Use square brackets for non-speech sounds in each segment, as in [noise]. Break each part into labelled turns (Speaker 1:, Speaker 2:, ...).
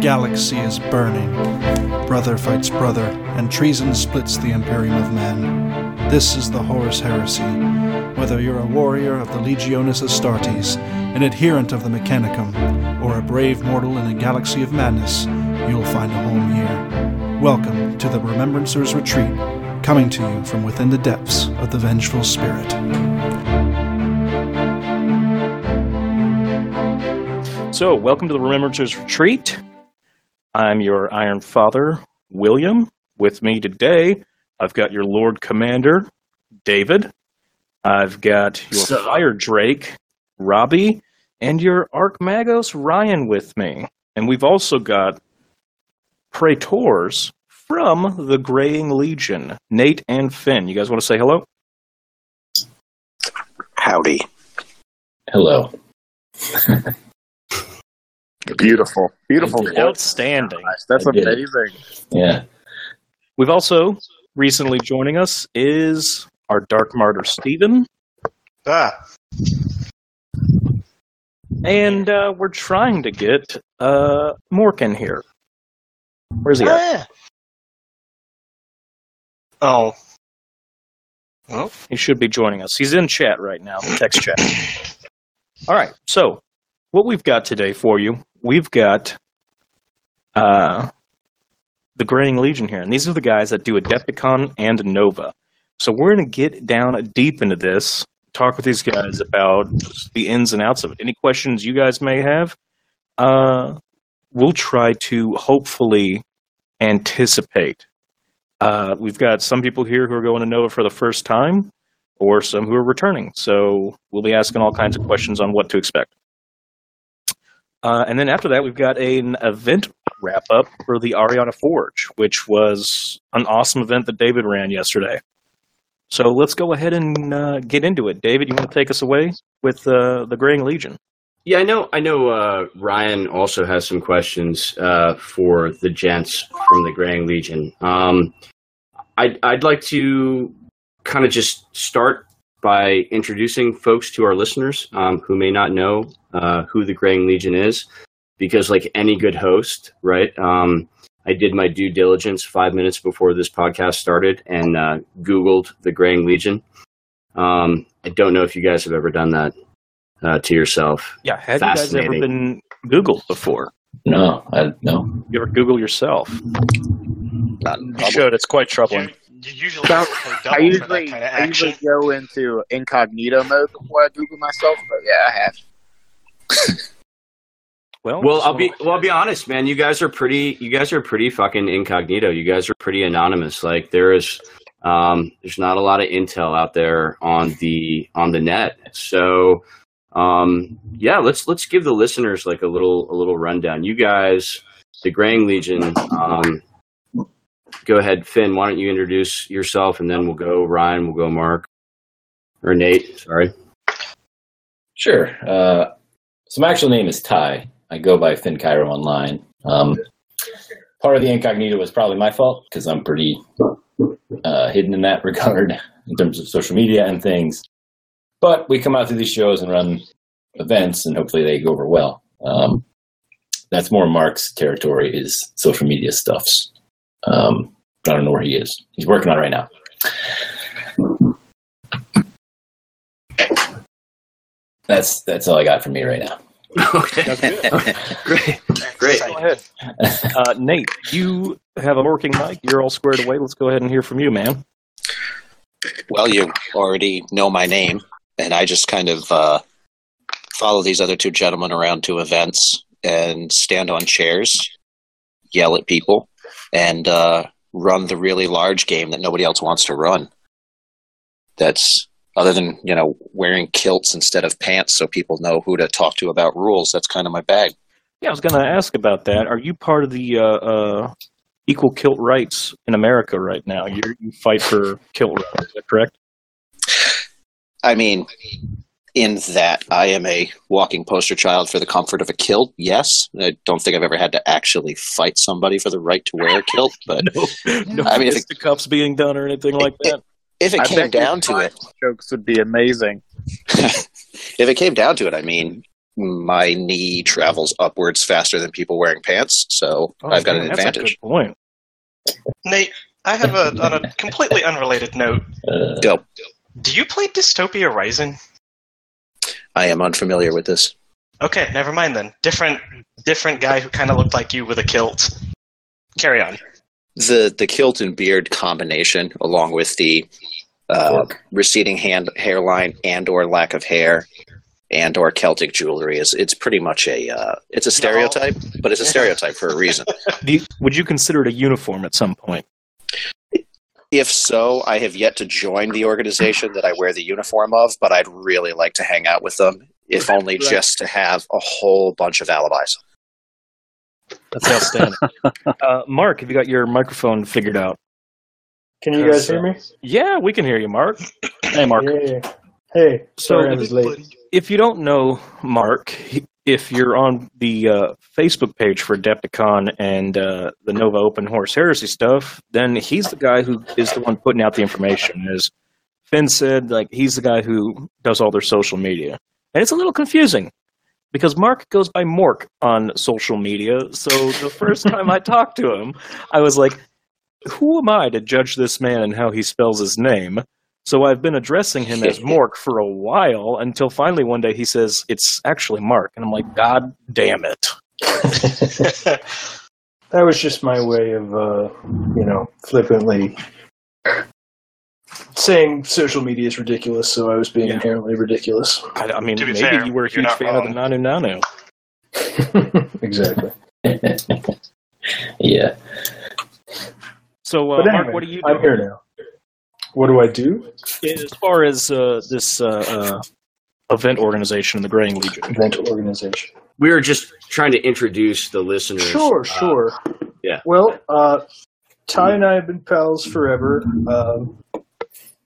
Speaker 1: galaxy is burning. Brother fights brother, and treason splits the Imperium of Men. This is the Horus Heresy. Whether you're a warrior of the Legionis Astartes, an adherent of the Mechanicum, or a brave mortal in a galaxy of madness, you'll find a home here. Welcome to the Remembrancers Retreat, coming to you from within the depths of the Vengeful Spirit.
Speaker 2: So, welcome to the Remembrancers Retreat. I'm your Iron Father, William. With me today, I've got your Lord Commander, David. I've got your
Speaker 3: So-
Speaker 2: Fire Drake, Robbie, and your Archmagos, Ryan, with me. And we've also got Praetors from the Greying Legion, Nate and Finn. You guys want to say hello?
Speaker 4: Howdy.
Speaker 5: Hello. [laughs]
Speaker 3: Beautiful, beautiful.
Speaker 5: Thank you.
Speaker 3: voice.
Speaker 2: Outstanding.
Speaker 3: That's
Speaker 5: I did.
Speaker 3: amazing.
Speaker 5: Yeah.
Speaker 2: We've also recently joining us is our Dark Martyr Stephen.
Speaker 6: Ah,
Speaker 2: And uh, we're trying to get uh, Mork in here. Where's he at?
Speaker 6: ah. Oh. Well,
Speaker 2: He should be joining us. He's in chat right now, text chat. [coughs] All right. So, what we've got today for you, we've got uh, the Greying Legion here. And these are the guys that do Adepticon and Nova. So, we're going to get down deep into this, talk with these guys about the ins and outs of it. Any questions you guys may have, uh, we'll try to hopefully anticipate. Uh, we've got some people here who are going to Nova for the first time or some who are returning. So we'll be asking all kinds of questions on what to expect. Uh, and then after that, we've got an event wrap up for the Ariana Forge, which was an awesome event that David ran yesterday. So let's go ahead and uh, get into it. David, you want to take us away with uh, the Greying Legion?
Speaker 7: Yeah, I know. I know. Uh, Ryan also has some questions uh, for the gents from the Greying Legion. Um, I'd I'd like to kind of just start by introducing folks to our listeners um, who may not know uh, who the Greying Legion is, because like any good host, right? Um, I did my due diligence five minutes before this podcast started and uh, Googled the Greying Legion. Um, I don't know if you guys have ever done that uh, to yourself.
Speaker 2: Yeah, have you guys ever been Googled before?
Speaker 5: No, I no.
Speaker 2: You ever Google yourself?
Speaker 4: Not
Speaker 6: You
Speaker 2: should. It's quite
Speaker 6: you,
Speaker 2: troubling.
Speaker 6: You usually
Speaker 3: About-
Speaker 6: play
Speaker 3: I
Speaker 6: double for
Speaker 3: usually,
Speaker 6: that kind of
Speaker 3: I usually go into incognito mode before I Google myself, but yeah, I have. [laughs]
Speaker 2: Well,
Speaker 7: Well, I'll be well. I'll be honest, man. You guys are pretty. You guys are pretty fucking incognito. You guys are pretty anonymous. Like there is, um, there's not a lot of intel out there on the on the net. So, um, yeah, let's let's give the listeners like a little a little rundown. You guys, the Greying Legion. Um, go ahead, Finn. Why don't you introduce yourself, and then we'll go Ryan. We'll go Mark or Nate. Sorry.
Speaker 5: Sure. Uh, so my actual name is Ty. I go by Finn Cairo online. Um, part of the incognito was probably my fault because I'm pretty uh, hidden in that [laughs] regard in terms of social media and things. But we come out to these shows and run events, and hopefully they go over well. Um, that's more Mark's territory is social media stuffs. Um, I don't know where he is. He's working on it right now. That's that's all I got from me right now. [laughs]
Speaker 7: okay. Great. Great.
Speaker 2: Go ahead. Uh, Nate, you have a working mic. You're all squared away. Let's go ahead and hear from you, man.
Speaker 4: Well, you already know my name, and I just kind of uh, follow these other two gentlemen around to events and stand on chairs, yell at people, and uh, run the really large game that nobody else wants to run. That's other than you know wearing kilts instead of pants, so people know who to talk to about rules. That's kind of my bag.
Speaker 2: Yeah, I was going to ask about that. Are you part of the uh, uh, equal kilt rights in America right now? you you fight for kilt rights, is that correct?
Speaker 4: I mean, in that I am a walking poster child for the comfort of a kilt. Yes, I don't think I've ever had to actually fight somebody for the right to wear a kilt, [laughs] but
Speaker 2: No, no
Speaker 4: I mean, if the
Speaker 2: cuffs being done or anything like that.
Speaker 4: if it
Speaker 3: I
Speaker 4: came down to it,
Speaker 3: Jokes would be amazing. [laughs]
Speaker 4: if it came down to it, I mean, my knee travels upwards faster than people wearing pants, so
Speaker 2: Oh,
Speaker 4: I've got
Speaker 2: man,
Speaker 4: an
Speaker 2: that's a
Speaker 4: advantage.
Speaker 2: good point.
Speaker 6: Nate, I have a on a completely unrelated note.
Speaker 5: Uh,
Speaker 4: Go.
Speaker 6: Do you play Dystopia Rising?
Speaker 4: I am unfamiliar with this.
Speaker 6: Okay, never mind then. Different different guy who kind of looked like you with a kilt. Carry on.
Speaker 4: The the kilt and beard combination, along with the uh, receding hand hairline and or lack of hair and or Celtic jewelry, is it's pretty much a uh, it's a stereotype, but it's a [laughs] stereotype for a reason.
Speaker 2: Do you, would you consider it a uniform at some point?
Speaker 4: If so, I have yet to join the organization that I wear the uniform of, but I'd really like to hang out with them, if only
Speaker 2: Right.
Speaker 4: just to have a whole bunch of alibis.
Speaker 2: That's outstanding. [laughs] uh, Mark, have you got your microphone figured out?
Speaker 8: Can you guys hear me?
Speaker 2: Yeah, we can hear you, Mark. Hey, Mark.
Speaker 8: Yeah. Hey,
Speaker 2: So,
Speaker 8: sorry I was late.
Speaker 2: if you don't know Mark, he- if you're on the uh, Facebook page for Adepticon and uh, the Nova Open Horus Heresy stuff, then he's the guy who is the one putting out the information. As Finn said, like he's the guy who does all their social media, and it's a little confusing because Mark goes by Mork on social media. So the first time I talked to him, I was like, "Who am I to judge this man and how he spells his name?" So I've been addressing him as [laughs] Mork for a while until finally one day he says it's actually Mark, and I'm like, God damn it! [laughs]
Speaker 8: That was just my way of, uh, you know, flippantly saying social media is ridiculous, so I was being
Speaker 2: Yeah.
Speaker 8: inherently ridiculous.
Speaker 2: I, I mean, maybe
Speaker 6: fair,
Speaker 2: you were a huge
Speaker 6: not
Speaker 2: fan of the
Speaker 6: wrong.
Speaker 2: Nanu Nanu. [laughs]
Speaker 8: exactly.
Speaker 5: yeah.
Speaker 2: So, uh,
Speaker 8: anyway,
Speaker 2: Mark, what do you
Speaker 8: I'm here now. What do I do?
Speaker 2: as far as uh, this uh, uh, event organization in the Greying Legion?
Speaker 8: Event organization.
Speaker 7: We were just trying to introduce the listeners.
Speaker 8: Sure,
Speaker 7: uh,
Speaker 8: sure.
Speaker 7: yeah.
Speaker 8: Well, uh, Ty and I have been pals forever. Um,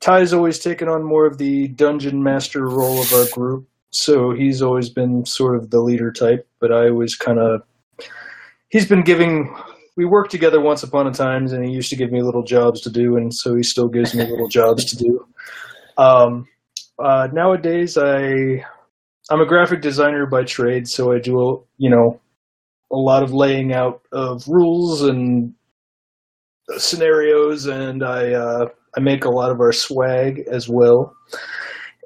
Speaker 8: Ty's always taken on more of the dungeon master role of our group, so he's always been sort of the leader type. But I always kind of he's been giving. We worked together once upon a time, and he used to give me little jobs to do, and so he still gives me little [laughs] jobs to do. Um, uh, nowadays, I I'm a graphic designer by trade, so I do a, you know a lot of laying out of rules and scenarios, and I uh, I make a lot of our swag as well.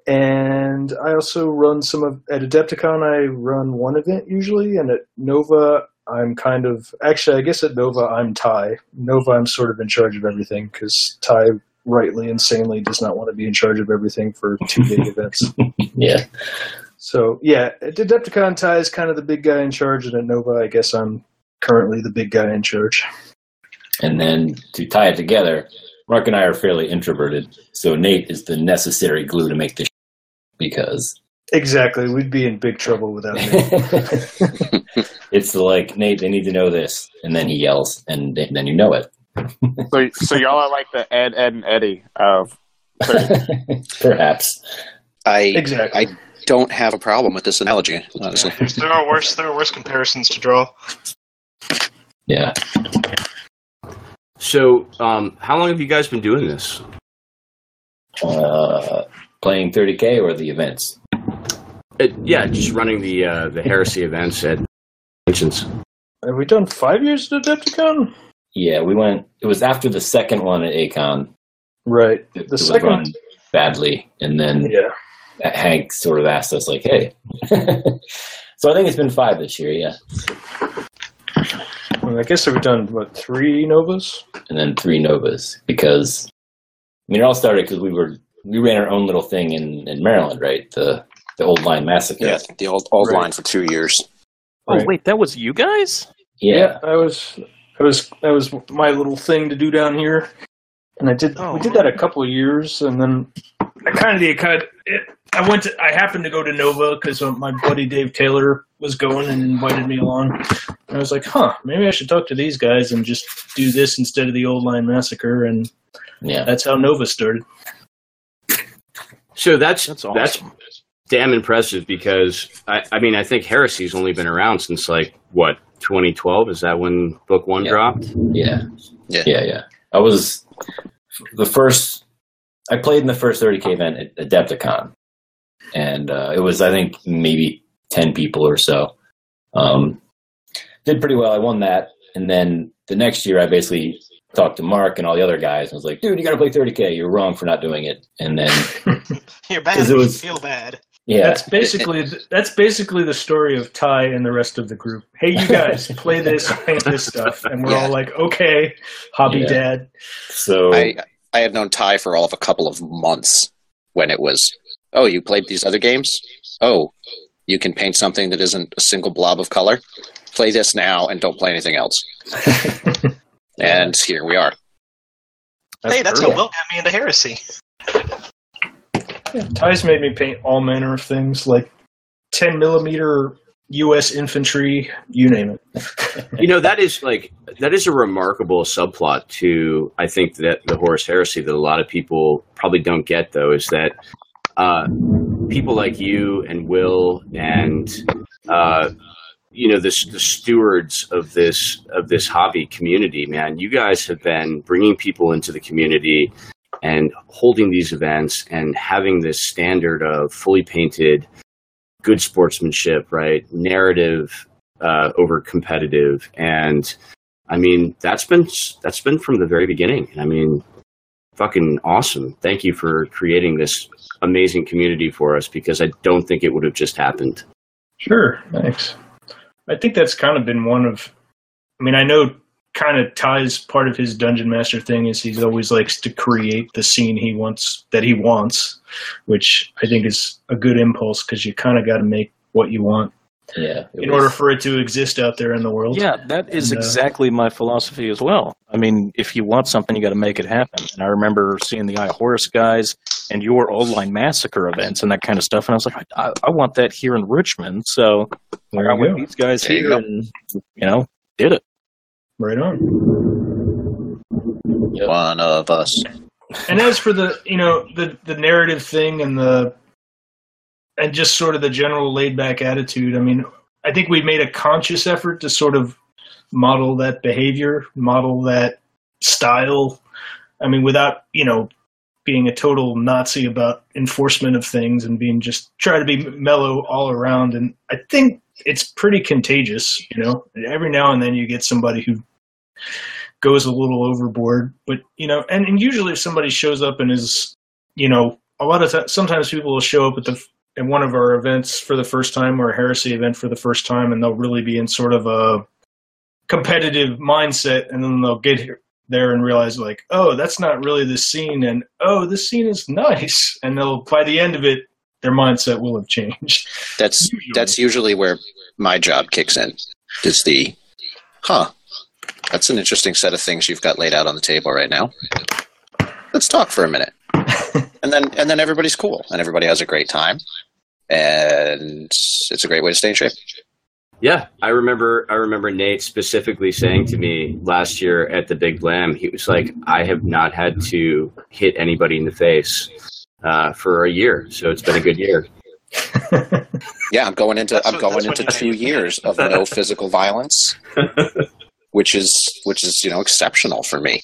Speaker 8: And I also run some of at Adepticon. I run one event usually, and at Nova, I'm kind of actually. I guess at Nova, I'm Ty. Nova, I'm sort of in charge of everything because Ty rightly, insanely, does not want to be in charge of everything for two big [laughs] events.
Speaker 5: Yeah.
Speaker 8: So yeah, at Adepticon, Ty is kind of the big guy in charge, and at Nova, I guess I'm currently the big guy in charge.
Speaker 5: And then to tie it together, Mark and I are fairly introverted, so Nate is the necessary glue to make this because
Speaker 8: Exactly, we'd be in big trouble without me. [laughs]
Speaker 5: it's like Nate, they need to know this, and then he yells, and then then you know it.
Speaker 3: So, so y'all are like the Ed, Ed, and Eddie of. [laughs]
Speaker 5: Perhaps.
Speaker 4: I
Speaker 8: exactly.
Speaker 4: I don't have a problem with this analogy, honestly.
Speaker 6: There's- there are worse there are worse comparisons to draw.
Speaker 5: Yeah.
Speaker 7: So, um, how long have you guys been doing this?
Speaker 5: Uh, playing 30k or the events.
Speaker 7: Uh, yeah, just running the uh, the heresy events at conventions.
Speaker 8: Have we done five years at Adepticon?
Speaker 5: Yeah, we went. It was after the second one at Acon.
Speaker 8: Right.
Speaker 5: It, it
Speaker 8: The
Speaker 5: was
Speaker 8: second
Speaker 5: run badly, and then
Speaker 8: Yeah.
Speaker 5: Hank sort of asked us, like, "Hey." [laughs] so I think it's been five this year, yeah,
Speaker 8: Well, I guess we've done what three Novas?
Speaker 5: and then three Novas because I mean it all started because we were we ran our own little thing in in Maryland, right? The the old line massacre.
Speaker 4: Yeah, the old old
Speaker 8: Right.
Speaker 4: line for two years.
Speaker 2: Oh
Speaker 8: Right.
Speaker 2: wait, that was you guys?
Speaker 5: yeah.
Speaker 8: that was that was that was my little thing to do down here, and I did
Speaker 2: Oh,
Speaker 8: we did that a oh. couple of years, and then I kind of did kind of. It, I went to I happened to go to Nova because my buddy Dave Taylor was going and invited me along. And I was like, huh, maybe I should talk to these guys and just do this instead of the old line massacre, and
Speaker 5: Yeah.
Speaker 8: that's how Nova started.
Speaker 7: So that's
Speaker 2: That's
Speaker 7: that's,
Speaker 2: awesome.
Speaker 7: Damn impressive because I, I mean I think heresy's only been around since like what 2012 is that when book one
Speaker 5: Yeah.
Speaker 7: dropped?
Speaker 5: Yeah.
Speaker 4: Yeah.
Speaker 5: Yeah, yeah. I was the first I played in the first 30k event at Adepticon. And uh, it was I think maybe ten people or so. Um, did pretty well. I won that, and then the next year I basically talked to Mark and all the other guys. and was like, "Dude, you got to play 30k. You're wrong for not doing it." And then [laughs]
Speaker 6: You're bad.
Speaker 5: it
Speaker 6: you
Speaker 5: was-
Speaker 6: feel bad.
Speaker 5: Yeah,
Speaker 8: That's basically that's basically the story of Ty and the rest of the group. Hey, you guys, play this, [laughs] paint this stuff, and we're
Speaker 4: Yeah.
Speaker 8: all like, okay, hobby
Speaker 5: Yeah.
Speaker 8: dad.
Speaker 5: so
Speaker 4: I I had known Ty for all of a couple of months when it was, oh, you played these other games? Oh, you can paint something that isn't a single blob of color? Play this now and don't play anything else. [laughs] and here we are.
Speaker 6: hey, that's
Speaker 8: brutal.
Speaker 6: how Will got me into heresy.
Speaker 8: Ty's made me paint all manner of things, like 10 millimeter U.S. infantry, you name it.
Speaker 7: you know that is like that is a remarkable subplot to I think that the Horus Heresy that a lot of people probably don't get though is that uh, people like you and Will and uh, you know the, the stewards of this of this hobby community, man, you guys have been bringing people into the community and holding these events and having this standard of fully painted good sportsmanship right? Narrative uh, over competitive. And i mean that's been that's been from the very beginning. I mean fucking awesome. Thank you for creating this amazing community for us because i don't think it would have just happened.
Speaker 8: Sure, thanks. I think that's kind of been one of. I mean, I know kind of Ty's part of his dungeon master thing is he's always likes to create the scene he wants that he wants, which I think is a good impulse because you kind of got to make what you want
Speaker 5: yeah,
Speaker 8: in
Speaker 5: was-
Speaker 8: order for it to exist out there in the world.
Speaker 2: Yeah, that is
Speaker 8: And, uh,
Speaker 2: exactly my philosophy as well. I mean, if you want something, you got to make it happen. And I remember seeing the Eye of Horus guys and your old line massacre events and that kind of stuff, and I was like, I, I want that here in Richmond. So I went with these guys
Speaker 4: There
Speaker 2: here,
Speaker 4: go.
Speaker 2: and you know, did it.
Speaker 8: Right on.
Speaker 4: One of us.
Speaker 8: and as for the you know the the narrative thing and the and just sort of the general laid back attitude i mean i think we made a conscious effort to sort of model that behavior model that style i mean without you know being a total nazi about enforcement of things and being just try to be mellow all around and i think it's pretty contagious you know every now and then you get somebody who goes a little overboard. But you know, and, and usually if somebody shows up and is, you know, a lot of times, sometimes people will show up at the at one of our events for the first time or a heresy event for the first time, and they'll really be in sort of a competitive mindset, and then they'll get here, there and realize like, oh, that's not really the scene, and oh, this scene is nice, and they'll by the end of it, their mindset will have changed.
Speaker 4: That's
Speaker 8: Usually.
Speaker 4: that's usually where my job kicks in. Is the huh? That's an interesting set of things you've got laid out on the table right now. Let's talk for a minute, [laughs] and then and then everybody's cool and everybody has a great time, and it's a great way to stay in shape.
Speaker 7: Yeah, I remember. I remember Nate specifically saying to me last year at the Big Blam, he was like, "I have not had to hit anybody in the face uh, for a year, so it's been a good year." [laughs]
Speaker 4: Yeah, I'm going into
Speaker 6: That's
Speaker 4: I'm
Speaker 6: what-
Speaker 4: going into two years of no physical violence, [laughs] which is which is you know exceptional for me.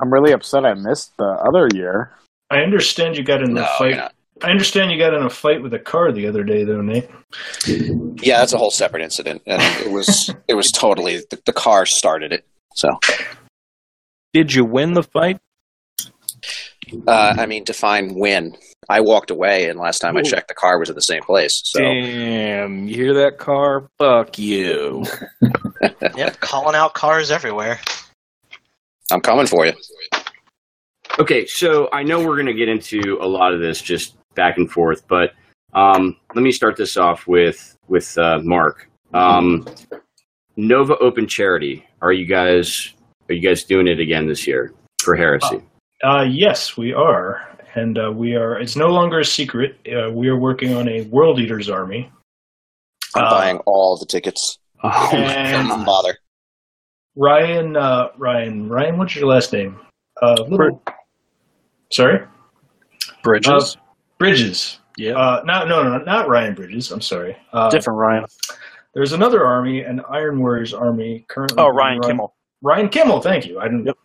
Speaker 3: I'm really upset I missed the other year.
Speaker 8: I understand you got in a
Speaker 4: No,
Speaker 8: fight.
Speaker 4: you're not.
Speaker 8: I understand you got in a fight with a car the other day, though, Nate.
Speaker 4: Yeah, that's a whole separate incident, and it was it was totally the, the car started it. So,
Speaker 2: Did you win the fight?
Speaker 4: Uh, I mean, define when. I walked away, and last time I checked, the car was at the same place. So,
Speaker 2: Damn, you hear that car? Fuck you. [laughs]
Speaker 6: Yep, calling out cars everywhere.
Speaker 4: I'm coming for you.
Speaker 7: Okay, so I know we're going to get into a lot of this just back and forth, but um, let me start this off with with uh, Mark. Um, Nova Open Charity. Are you guys are you guys doing it again this year for Heresy?
Speaker 8: Uh, yes, we are, and uh, we are. It's no longer a secret. Uh, we are working on a World Eaters army.
Speaker 4: I'm
Speaker 8: Uh,
Speaker 4: buying all the tickets.
Speaker 7: Oh,
Speaker 4: Don't bother.
Speaker 8: Ryan, uh, Ryan, Ryan, what's your last name? Uh, little, sorry,
Speaker 1: Bridges.
Speaker 8: Bridges.
Speaker 1: yeah.
Speaker 8: Uh, not no, no, not Ryan Bridges. I'm sorry. Uh,
Speaker 1: Different Ryan.
Speaker 8: There's another army, an Iron Warriors army currently.
Speaker 1: Oh, Ryan
Speaker 8: run-
Speaker 1: Kimmel.
Speaker 8: Ryan Kimmel, thank you. I didn't.
Speaker 1: Yep.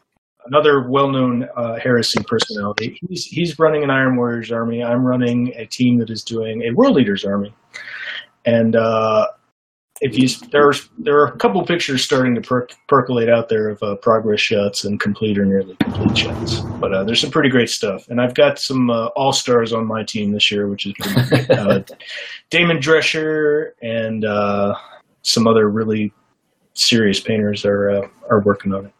Speaker 8: Another well-known uh, heresy personality. He's he's running an Iron Warriors army. I'm running a team that is doing a World Eaters army, and uh, if you there's there are a couple pictures starting to per- percolate out there of uh, progress shots and complete or nearly complete shots. But uh, there's some pretty great stuff, and I've got some uh, all stars on my team this year, which is [laughs] uh, Damon Drescher and uh, some other really serious painters are uh, are working on it.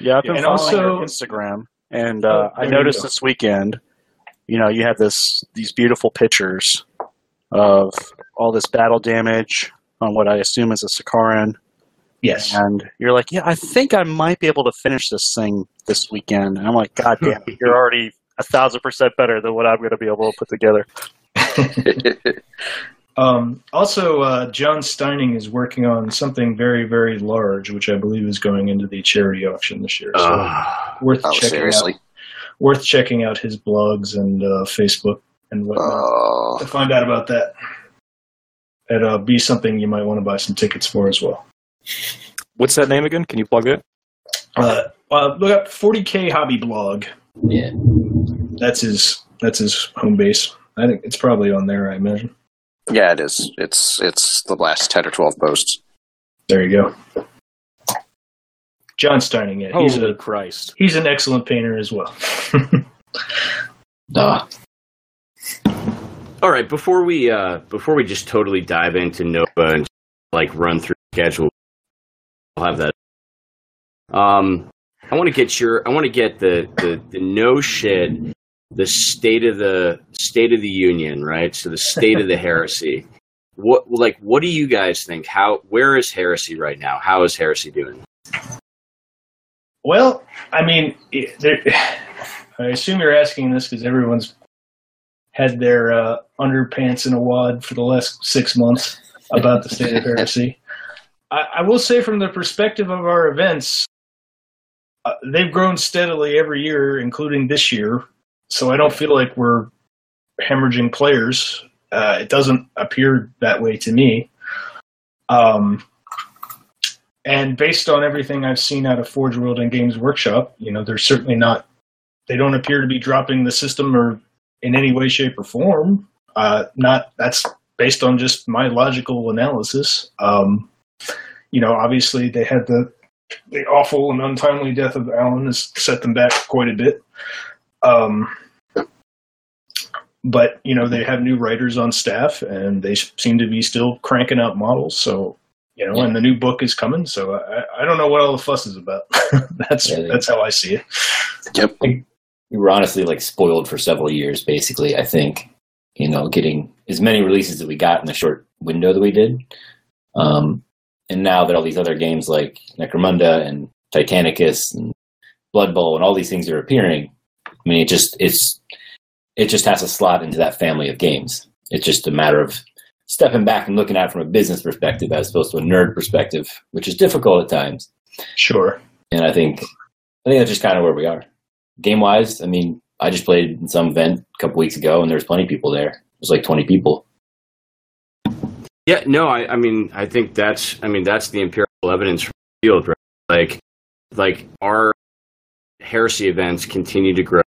Speaker 9: Yeah, I've been
Speaker 8: And
Speaker 9: following
Speaker 8: also-
Speaker 9: Instagram, and uh,
Speaker 8: Oh,
Speaker 9: I noticed this weekend. You know, you have this these beautiful pictures of all this battle damage on what I assume is a Sicaran,
Speaker 8: Yes.
Speaker 9: and you're like, "Yeah, I think I might be able to finish this thing this weekend." And I'm like, "God damn, it, [laughs] you're already a thousand percent better than what I'm going to be able to put together." [laughs]
Speaker 8: Um, also, uh, John Steining is working on something very, very large, which I believe is going into the charity auction this year. So
Speaker 7: Uh,
Speaker 8: worth
Speaker 4: oh,
Speaker 8: checking
Speaker 4: seriously?
Speaker 8: out. Worth checking out his blogs and uh, Facebook and whatnot
Speaker 4: Oh,
Speaker 8: to find out about that. It'll uh, be something you might want to buy some tickets for as well.
Speaker 2: What's that name again? Can you plug it?
Speaker 8: Uh, uh, look up 40k hobby blog.
Speaker 5: Yeah.
Speaker 8: That's his. That's his home base. I think it's probably on there. I imagine.
Speaker 4: Yeah, it is. It's it's the last ten or twelve posts.
Speaker 8: There you go. John Steining. Yeah, he's a
Speaker 2: Christ!
Speaker 8: he's an excellent painter as well. [laughs]
Speaker 5: Duh.
Speaker 7: all right, before we uh, before we just totally dive into Nova and like run through the schedule, I'll have that. Um, I want to get your I want to get the, the the no shit, the state of the state of the union, right? So the state of the [laughs] heresy. What like what do you guys think? How where is heresy right now? How is heresy doing?
Speaker 8: Well, I mean, I [sighs] assume you're asking this because everyone's had their uh, underpants in a wad for the last six months about the state of [laughs] heresy. I, I will say, from the perspective of our events, uh, they've grown steadily every year, including this year. So I don't feel like we're hemorrhaging players. Uh, it doesn't appear that way to me. Um, and based on everything I've seen out of Forge World and Games Workshop, you know, they're certainly not. They don't appear to be dropping the system or in any way, shape, or form. Uh, not that's based on just my logical analysis. Um, you know, obviously they had the the awful and untimely death of Alan has set them back quite a bit. Um, but you know, they have new writers on staff, and they seem to be still cranking out models. So you know, and the new book is coming. So I, I don't know what all the fuss is about. [laughs] that's
Speaker 5: Yeah,
Speaker 8: that's how I see it.
Speaker 4: Yep.
Speaker 5: we were honestly like spoiled for several years, basically. I think, you know, getting as many releases that we got in the short window that we did. Um, and now that all these other games like Necromunda and Titanicus and Blood Bowl and all these things are appearing, I mean, it just it's it just has to slot into that family of games. It's just a matter of stepping back and looking at it from a business perspective as opposed to a nerd perspective, which is difficult at times.
Speaker 8: Sure.
Speaker 5: And I think I think that's just kind of where we are. Game wise, I mean, I just played in some event a couple weeks ago, and there's plenty of people there. It was like 20 people.
Speaker 7: Yeah, no, I, I mean, I think that's, I mean, that's the empirical evidence from the field, right? Like, like our heresy events continue to grow.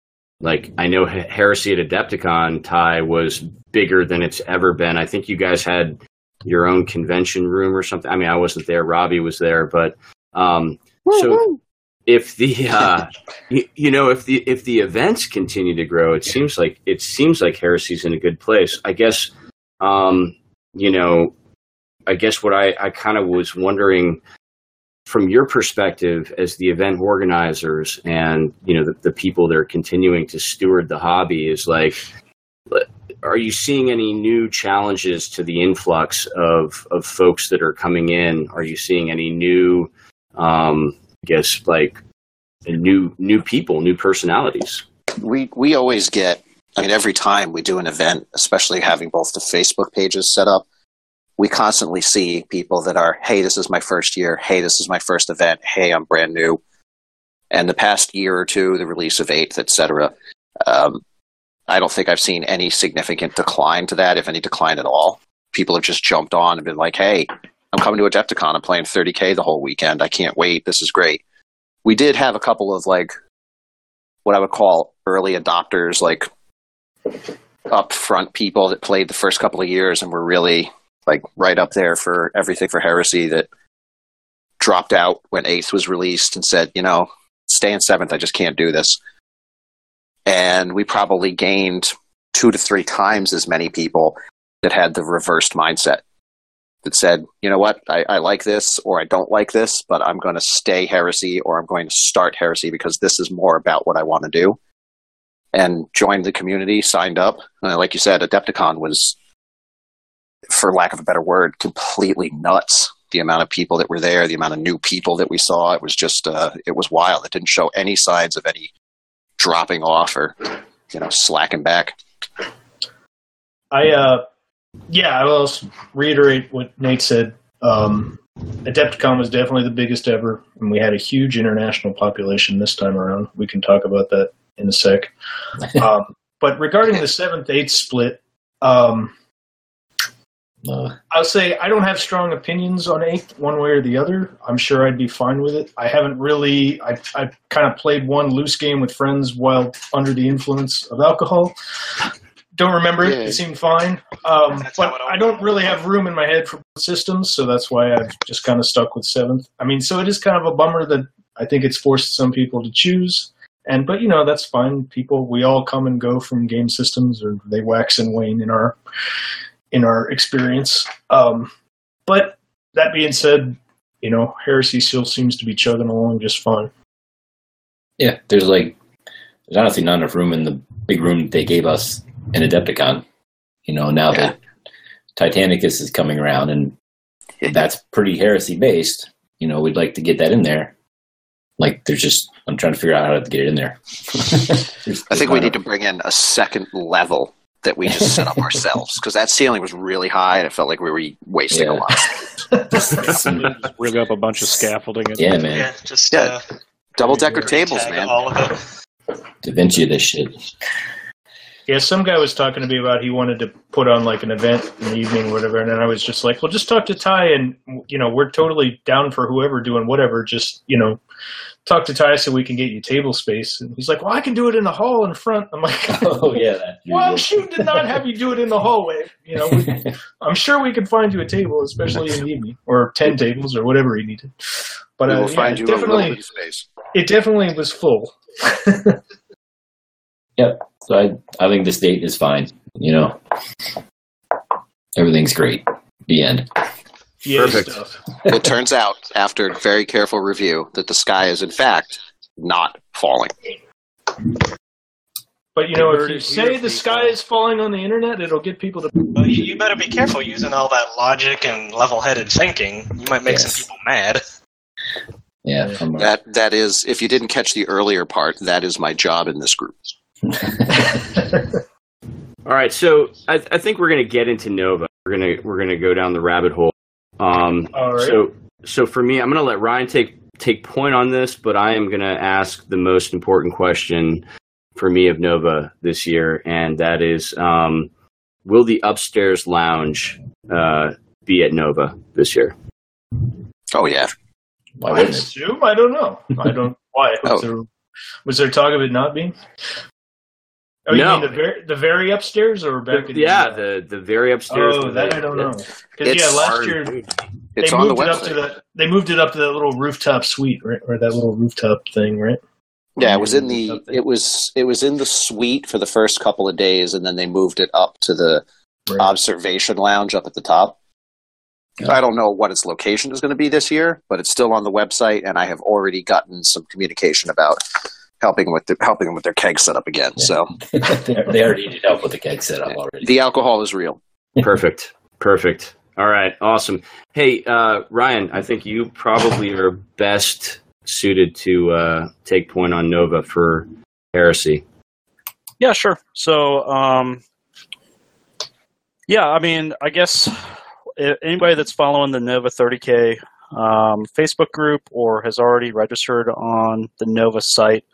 Speaker 7: Like, I know heresy at Adepticon, Ty, was bigger than it's ever been. I think you guys had your own convention room or something. I mean, I wasn't there. Robbie was there, but um, so if the uh, [laughs] you, you know if the if the events continue to grow, it seems like it seems like heresy's in a good place. I guess um, you know, I guess what I, I kind of was wondering from your perspective as the event organizers and you know the, the people that are continuing to steward the hobby is like are you seeing any new challenges to the influx of of folks that are coming in? Are you seeing any new um i guess like new new people new personalities?
Speaker 4: We we always get i mean every time we do an event especially having both the facebook pages set up we constantly see people that are hey this is my first year. Hey this is my first event. Hey i'm brand new. And the past year or two the release of eighth etc um, i don't think i've seen any significant decline to that if any decline at all. People have just jumped on and been like hey i'm coming to adepticon. I'm playing 30k the whole weekend. I can't wait. This is great. We did have a couple of like what I would call early adopters, like upfront people that played the first couple of years and were really like right up there for everything for heresy that dropped out when eighth was released and said, you know, stay in seventh. I just can't do this. And we probably gained two to three times as many people that had the reversed mindset that said, you know what, I, I like this or I don't like this, but I'm going to stay heresy or I'm going to start heresy because this is more about what I want to do. And joined the community, signed up. Uh, like you said, Adepticon was, for lack of a better word, completely nuts. The amount of people that were there, the amount of new people that we saw, it was just, uh, it was wild. It didn't show any signs of any dropping off or, you know, slacking back.
Speaker 8: I uh, yeah, I will reiterate what Nate said. Um, Adepticon was definitely the biggest ever, and we had a huge international population this time around. We can talk about that in a sec. [laughs] um, but regarding the seventh eighth split, um,
Speaker 5: Uh,
Speaker 8: I'll say I don't have strong opinions on eighth one way or the other. I'm sure I'd be fine with it. I haven't really. I I kind of played one loose game with friends while under the influence of alcohol. Don't remember it.
Speaker 4: Yeah.
Speaker 8: It seemed fine. Um, but I don't really have room in my head for systems, so that's why I've just kind of stuck with seventh. I mean, so it is kind of a bummer that I think it's forced some people to choose. And but you know that's fine. People, we all come and go from game systems, or they wax and wane in our in our experience. Um, but that being said, you know, heresy still seems to be chugging along just fine.
Speaker 5: yeah, there's like there's honestly not enough room in the big room they gave us in Adepticon. You know, now
Speaker 4: Yeah.
Speaker 5: that Titanicus is coming around and that's pretty heresy based, you know, we'd like to get that in there. Like there's just I'm trying to figure out how to get it in there. [laughs]
Speaker 4: I think we need to bring in a second level that we just set up [laughs] ourselves because that ceiling was really high and it felt like we were wasting a
Speaker 5: Yeah.
Speaker 4: lot.
Speaker 9: Just [laughs] [laughs] rig up a bunch of scaffolding. And
Speaker 5: Yeah, man.
Speaker 6: Yeah, just
Speaker 4: Yeah.
Speaker 6: uh,
Speaker 4: Double decker tables, man.
Speaker 6: all of it.
Speaker 5: Da Vinci this shit.
Speaker 8: Yeah, some guy was talking to me about he wanted to put on like an event in the evening or whatever, and then I was just like, well, just talk to Ty, and you know, we're totally down for whoever doing whatever. Just you know, talk to Ty so we can get you table space. And he's like, well, I can do it in the hall in front. I'm like, [laughs]
Speaker 5: Oh yeah, that. [laughs]
Speaker 8: well, shoot, did not have you do it in the hallway. You know, we, [laughs] I'm sure we could find you a table, especially in the evening, or ten tables, or whatever he needed. But
Speaker 4: we
Speaker 8: uh,
Speaker 4: will
Speaker 8: yeah,
Speaker 4: find
Speaker 8: it
Speaker 4: you
Speaker 8: definitely,
Speaker 4: bit space.
Speaker 8: it definitely was full.
Speaker 5: Yep. So I I think this date is fine. You know, everything's great. The end.
Speaker 8: Yeah,
Speaker 7: Perfect.
Speaker 8: stuff.
Speaker 4: It turns out, after very careful review, that the sky is in fact not falling.
Speaker 8: But you know, if you say the sky is falling on the internet, it'll get people to.
Speaker 6: Well, you, you better be careful using all that logic and level-headed thinking. You might make
Speaker 5: Yes.
Speaker 6: some people mad.
Speaker 5: Yeah. from-
Speaker 4: That that is, if you didn't catch the earlier part, that is my job in this group. [laughs]
Speaker 7: All right, so I, I think we're going to get into Nova. We're gonna we're gonna go down the rabbit hole. Um,
Speaker 8: All right.
Speaker 7: So so for me, I'm going to let Ryan take take point on this, but I am going to ask the most important question for me of Nova this year, and that is, um, will the upstairs lounge uh, be at Nova this year?
Speaker 4: Oh yeah,
Speaker 5: Why
Speaker 8: I
Speaker 5: wouldn't
Speaker 8: assume. I don't know. I don't. Why? [laughs] Was,
Speaker 4: Oh.
Speaker 8: there, was there talk of it not being? Oh,
Speaker 7: No.
Speaker 8: mean the very the very upstairs or back? in
Speaker 7: yeah,
Speaker 8: the,
Speaker 7: the the very upstairs.
Speaker 8: oh, that
Speaker 7: the-
Speaker 8: I don't know. Because yeah, last
Speaker 4: hard.
Speaker 8: year
Speaker 4: it's
Speaker 8: they
Speaker 4: on the
Speaker 8: moved it up to
Speaker 4: website.
Speaker 8: the they moved it up to that little rooftop suite, right, or that little rooftop thing, right?
Speaker 4: Yeah, it was in the it was it was in the suite for the first couple of days, and then they moved it up to the
Speaker 8: Right.
Speaker 4: observation lounge up at the top.
Speaker 5: Yeah.
Speaker 4: I don't know what its location is going to be this year, but it's still on the website, and I have already gotten some communication about helping with the, helping them with their keg setup again.
Speaker 5: Yeah.
Speaker 4: So
Speaker 5: they [laughs] they already needed help with the keg setup already.
Speaker 4: the alcohol is real.
Speaker 7: Perfect. Perfect. All right. Awesome. Hey, uh, Ryan, I think you probably are best suited to uh, take point on Nova for heresy.
Speaker 9: Yeah, sure. So, um, yeah, I mean, I guess anybody that's following the Nova 30K um, Facebook group or has already registered on the Nova site,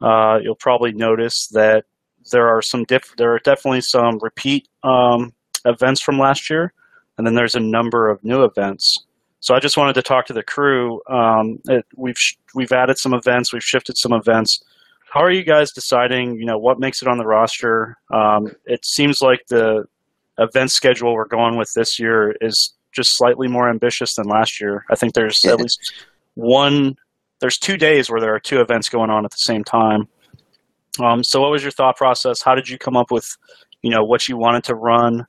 Speaker 9: uh, you'll probably notice that there are some diff- there are definitely some repeat um, events from last year, and then there's a number of new events. So I just wanted to talk to the crew. Um, it, we've sh- we've added some events, we've shifted some events how are you guys deciding you know what makes it on the roster um, it seems like the event schedule we're going with this year is just slightly more ambitious than last year. I think there's at least one. There's two days where there are two events going on at the same time. Um, so, what was your thought process? How did you come up with, you know, what you wanted to run,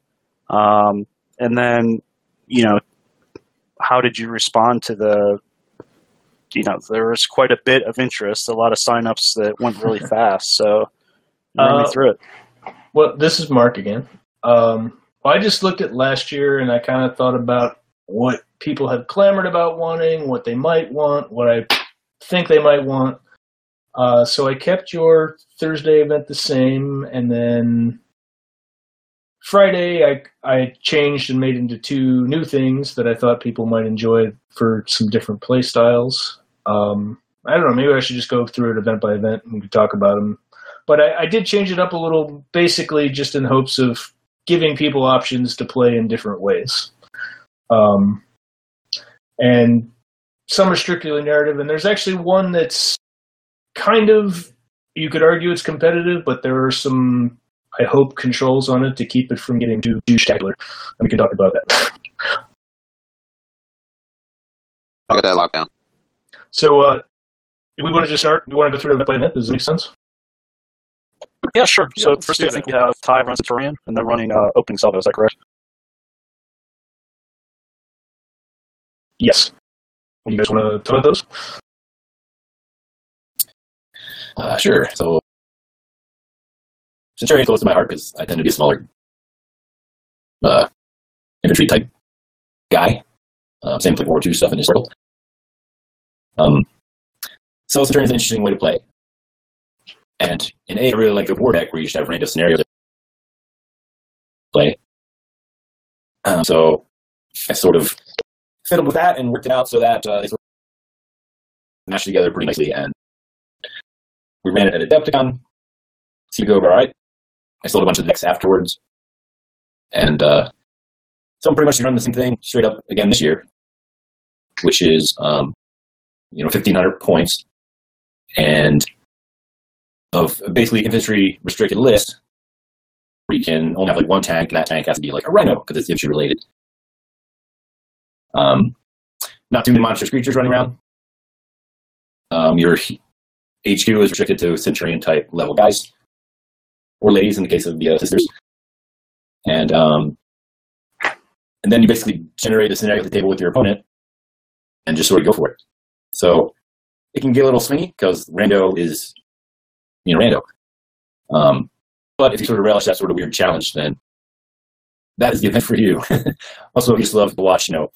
Speaker 9: um, and then, you know, how did you respond to the you know there was quite a bit of interest a lot of signups that went really [laughs] fast so run me
Speaker 8: Uh,
Speaker 9: through it
Speaker 8: Well, this is Mark again. Um, I just looked at last year and I kind of thought about what people have clamored about wanting, what they might want, what I think they might want. Uh, so I kept your Thursday event the same, and then Friday I I changed and made into two new things that I thought people might enjoy for some different play styles. Um, I don't know. Maybe I should just go through it event by event and we could talk about them but I, I did change it up a little, basically just in hopes of giving people options to play in different ways. Um, and some are strictly narrative, and there's actually one that's kind of you could argue it's competitive, but there are some I hope controls on it to keep it from getting too too spectacular. And we can talk about that.
Speaker 4: I'll get that locked down.
Speaker 8: So, uh, do we want to just start? Do we want to go through it by event? Does it make sense?
Speaker 9: yeah sure so
Speaker 8: let's
Speaker 9: first i think we have ty runs Centurion, and they're running uh, opening salvo is that correct
Speaker 8: Yes. You guys want to talk about those?
Speaker 5: Uh, sure. So, Centurion close to my heart because I tend to be a smaller uh, infantry type guy. Uh, same with World War II stuff in this world. Um, so Centurion's an interesting way to play. And in A, I really like the war deck where you should have random scenarios to play. Um, so I sort of fiddled with that and worked it out so that uh, they matched together pretty nicely. And we ran it at Adepticon. Seemed to go all right. I sold a bunch of decks afterwards. And uh, so I'm pretty much running the same thing straight up again this year, which is, um, you know, 1,500 points and of basically infantry restricted list where you can only have like one tank, and that tank has to be like a rhino because it's infantry related. Um, not too many monstrous creatures running around. Um, your HQ is restricted to Centurion type level guys or ladies in the case of the uh, sisters, and um, and then you basically generate a scenario at the table with your opponent and just sort of go for it. So it can get a little swingy because rando is you know rando. Um, but if you sort of relish that sort of weird challenge, then that is the event for you. [laughs] also, I just love to watch, you know,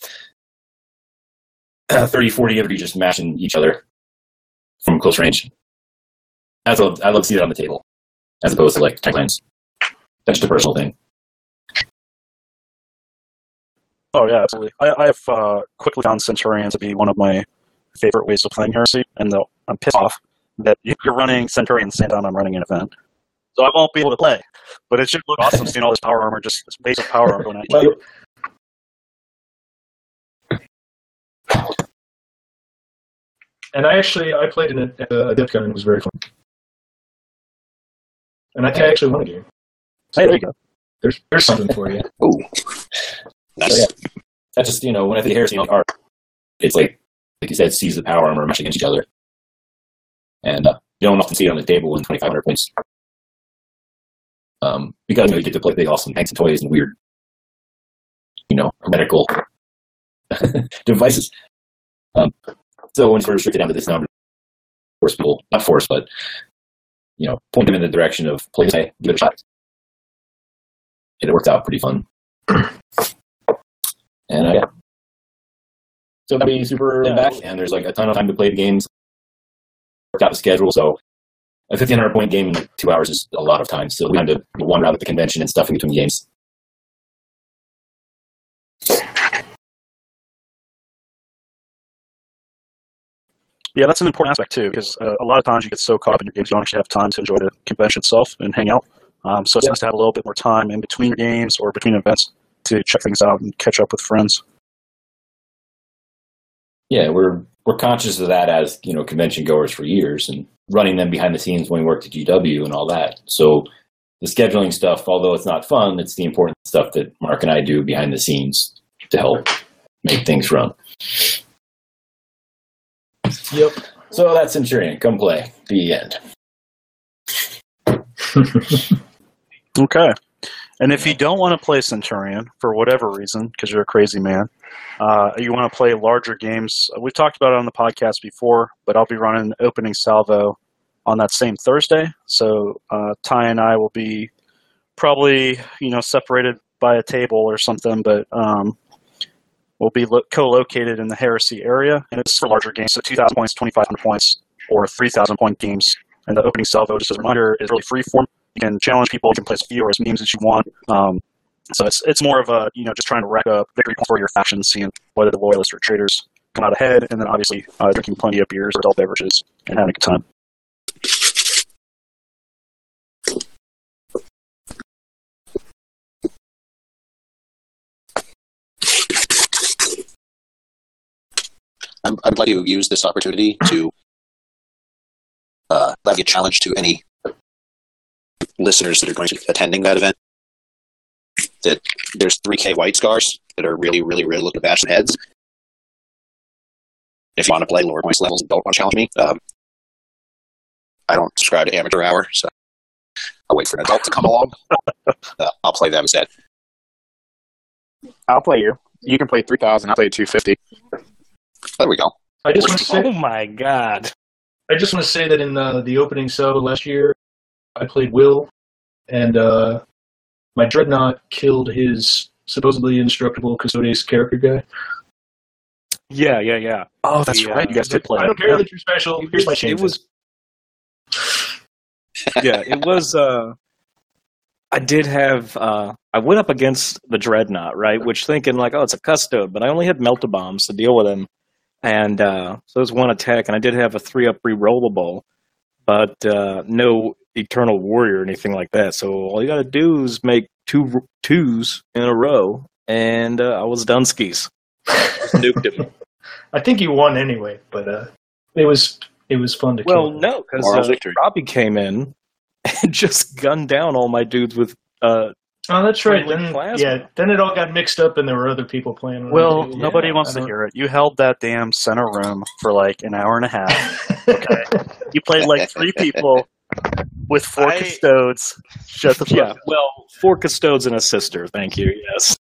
Speaker 5: 30, 40 of just mashing each other from close range. That's I love to see that on the table, as opposed to like tank lines. That's just a personal thing.
Speaker 9: Oh yeah, absolutely. I, I have uh, quickly found Centurion to be one of my favorite ways of playing Heresy, and I'm pissed off that [laughs] you're running Centurion the I'm running an event, so I won't be able to play. But it should look awesome seeing all this power armor, just this basic power armor going at each other.
Speaker 8: And I actually I played in it at uh, Adepticon and it was very fun. And I think I actually won a game.
Speaker 9: Hey, there you go.
Speaker 8: There's there's something for you.
Speaker 4: Ooh. Nice.
Speaker 5: So, yeah. That's just, you know, when I think of heresy art, it's like, like you said, sees the power armor match against each other. And uh, you don't often see it on the table in 2,500 points. Um, because you, know, you get to play big, awesome tanks and toys and weird, you know, medical [laughs] devices. Um, so when it's restricted down to this number, force people, not force, but, you know, point them in the direction of play, say, give it a shot. And it worked out pretty fun. [clears throat] And uh, yeah. So that'll be super laid back, and there's like a ton of time to play the games. Worked out the schedule, so a 1500 point game in like two hours is a lot of time. So we had to wander out at the convention and stuff in between games.
Speaker 9: Yeah, that's an important aspect too, because uh, a lot of times you get so caught up in your games, you don't actually have time to enjoy the convention itself and hang out. Um, so it's
Speaker 5: Yeah.
Speaker 9: nice to have a little bit more time in between your games or between events to check things out and catch up with friends.
Speaker 5: Yeah, we're we're conscious of that as you know convention goers for years and running them behind the scenes when we worked at GW and all that. So the scheduling stuff, although it's not fun, it's the important stuff that Mark and I do behind the scenes to help make things run.
Speaker 8: Yep.
Speaker 5: So that's Centurion. Come play. The end. [laughs]
Speaker 9: Okay. And if you don't want to play Centurion for whatever reason, because you're a crazy man, uh, you want to play larger games, we've talked about it on the podcast before, but I'll be running an opening salvo on that same Thursday. So uh, Ty and I will be probably, you know, separated by a table or something, but um, we'll be lo- co-located in the Heresy area, and it's for larger games, so 2,000 points, 2,500 points, or 3,000 point games. And the opening salvo, just as a reminder, is really free form you can challenge people. You can play as few or as games as you want. Um, so it's it's more of a you know just trying to rack up victory points for your faction, seeing whether the loyalists or traitors come out ahead, and then obviously uh, drinking plenty of beers or adult beverages and having a good time.
Speaker 4: I'm, I'd like to use this opportunity to uh, a challenge to any listeners that are going to be attending that event. That there's 3K white scars that are really, really, really looking to bash heads. If you want to play lower points levels and don't want to challenge me, um, I don't subscribe to Amateur Hour, so I'll wait for an adult to come along. [laughs] Uh, I'll play them instead.
Speaker 3: I'll play you. You can play 3,000. I'll play 250.
Speaker 4: There we go.
Speaker 8: I just want to say
Speaker 2: Oh my god.
Speaker 8: I just want to say that in uh, the opening sub last year, I played Will, and uh, my dreadnought killed his supposedly indestructible Custodes character guy.
Speaker 2: Yeah, yeah, yeah.
Speaker 9: Oh, that's
Speaker 2: The, uh,
Speaker 9: right. You guys did play.
Speaker 8: I don't care that you're special. Here's my
Speaker 2: It was yeah, it was. Uh, I did have. Uh, I went up against the dreadnought, right? Which thinking like, oh, it's a custode, but I only had melta bombs to deal with him, and uh, so it was one attack, and I did have a three up rerollable, but uh, no eternal warrior or anything like that. So all you got to do is make two twos in a row, and uh, I was done skis. Nuked him. [laughs]
Speaker 8: I think you won anyway, but uh, it was it was fun to
Speaker 2: Well,
Speaker 8: kill.
Speaker 2: no, because
Speaker 4: Moral
Speaker 2: uh. Robbie came in [laughs] and just gunned down all my dudes with. Uh,
Speaker 8: Oh, that's right. Then,
Speaker 2: plasma.
Speaker 8: yeah, then it all got mixed up, and there were other people playing.
Speaker 9: Well,
Speaker 8: it, too.
Speaker 9: nobody wants to hear it. You held that damn center room for like an hour and a half. [laughs] Okay. You played like three people with four
Speaker 6: I-
Speaker 9: custodes. Shut the [laughs] fuck
Speaker 2: yeah,
Speaker 9: up.
Speaker 2: well, four custodes and a sister. Thank you. Yes.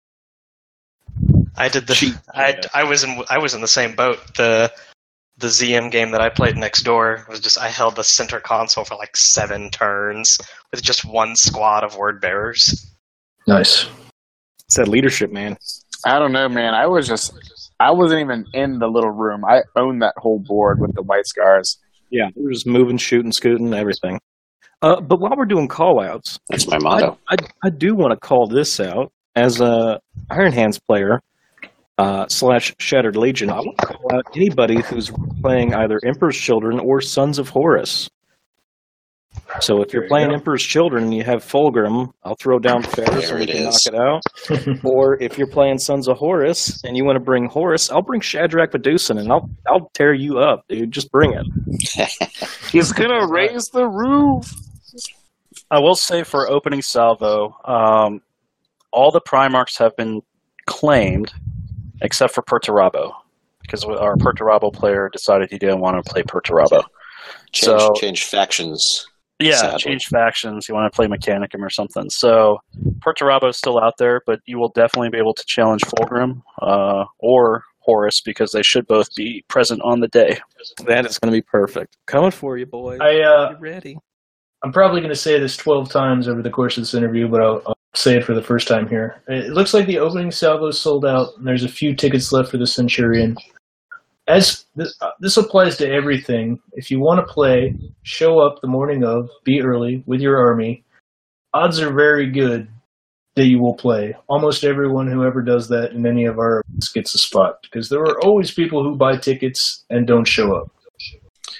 Speaker 6: I did the.
Speaker 2: Cheat.
Speaker 6: I,
Speaker 2: Yeah.
Speaker 6: I was in I was in the same boat. The the ZM game that I played next door was just I held the center console for like seven turns with just one squad of word bearers.
Speaker 8: Nice.
Speaker 2: It's that leadership, man.
Speaker 3: I don't know, man. I was just, I wasn't even in the little room. I owned that whole board with the white scars.
Speaker 2: Yeah, we're just moving, shooting, scooting, everything. Uh, but while we're doing call outs,
Speaker 4: That's my motto.
Speaker 2: I, I do want to call this out as a Iron Hands player uh, slash Shattered Legion. I want to call out anybody who's playing either Emperor's Children or Sons of Horus. So if you're
Speaker 8: There you
Speaker 2: playing
Speaker 8: go.
Speaker 2: Emperor's Children and you have Fulgrim, I'll throw down [laughs] Ferrus
Speaker 4: There
Speaker 2: and we can
Speaker 4: is.
Speaker 2: knock it out. [laughs] or if you're playing Sons of Horus and you want to bring Horus, I'll bring Shadrak Meduson and I'll I'll tear you up, dude. Just bring it. [laughs]
Speaker 3: He's gonna raise the roof.
Speaker 9: I will say for opening salvo, um, all the Primarchs have been claimed except for Perturabo. Because our Perturabo player decided he didn't want to play Perturabo.
Speaker 4: Change,
Speaker 9: So-
Speaker 4: change factions.
Speaker 9: Yeah,
Speaker 4: Sadly.
Speaker 9: change factions. You want to play Mechanicum or something. So Perturabo is still out there, but you will definitely be able to challenge Fulgrim uh, or Horus because they should both be present on the day.
Speaker 2: That is going to be perfect. Coming for you, boy.
Speaker 8: I uh,
Speaker 2: ready.
Speaker 8: I'm probably going to say this 12 times over the course of this interview, but I'll, I'll say it for the first time here. It looks like the opening salvo sold out, and there's a few tickets left for the Centurion. As this, uh, this applies to everything, if you want to play, show up the morning of, be early with your army. Odds are very good that you will play. Almost everyone who ever does that in any of our events gets a spot because there are always people who buy tickets and don't show up.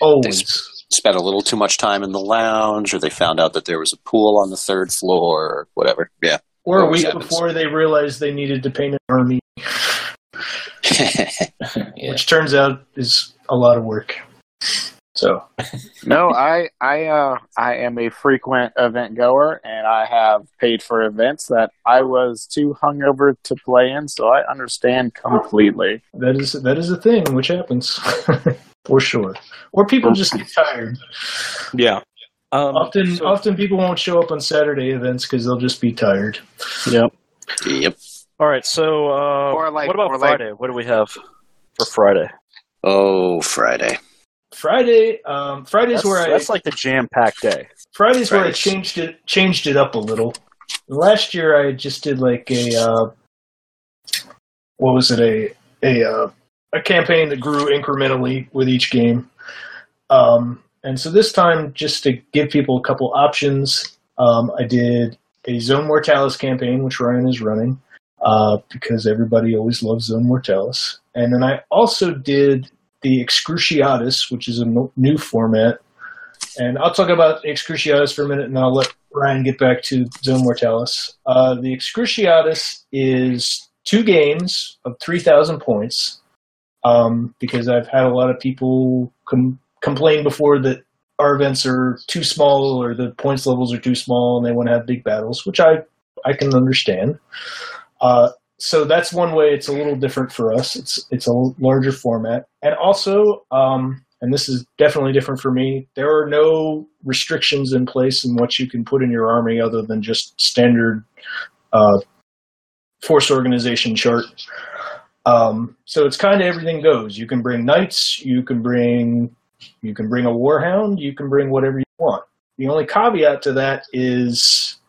Speaker 8: Always.
Speaker 4: Spent a little too much time in the lounge, or they found out that there was a pool on the third floor, or whatever. Yeah.
Speaker 8: Or a week
Speaker 4: happens.
Speaker 8: before they realized they needed to paint an army,
Speaker 5: Yeah. [laughs] [laughs]
Speaker 8: which turns out is a lot of work. So [laughs]
Speaker 3: No, I I uh I am a frequent event goer and I have paid for events that I was too hungover to play in, so I understand completely.
Speaker 8: that is that is a thing which happens for sure. Or people just get tired.
Speaker 2: Yeah. Um,
Speaker 8: Often,
Speaker 2: so-
Speaker 8: often people won't show up on Saturday events because they'll just be tired.
Speaker 9: Yep.
Speaker 4: Yep.
Speaker 9: All right. So, uh,
Speaker 3: Or like-
Speaker 9: what about
Speaker 3: or like-
Speaker 9: Friday? what do we have for Friday?
Speaker 4: Oh, Friday.
Speaker 8: Friday, um, Friday's
Speaker 9: That's,
Speaker 8: where I
Speaker 9: that's like the jam-packed day.
Speaker 8: Friday's where I changed it changed it up a little. Last year I just did like a uh, what was it a a uh, a campaign that grew incrementally with each game. Um, and so this time, just to give people a couple options, um, I did a Zone Mortalis campaign, which Ryan is running, uh, because everybody always loves Zone Mortalis. And then I also did the Excruciatus, which is a new format. And I'll talk about Excruciatus for a minute, and then I'll let Ryan get back to Zone Mortalis. Uh, the Excruciatus is two games of 3,000 points, um, because I've had a lot of people com- complain before that our events are too small or the points levels are too small and they want to have big battles, which I, I can understand. Uh, so that's one way it's a little different for us. It's it's a larger format, and also, um, and this is definitely different for me. There are no restrictions in place in what you can put in your army other than just standard uh, force organization chart. Um, so it's kind of everything goes. You can bring knights, you can bring you can bring a warhound, you can bring whatever you want. The only caveat to that is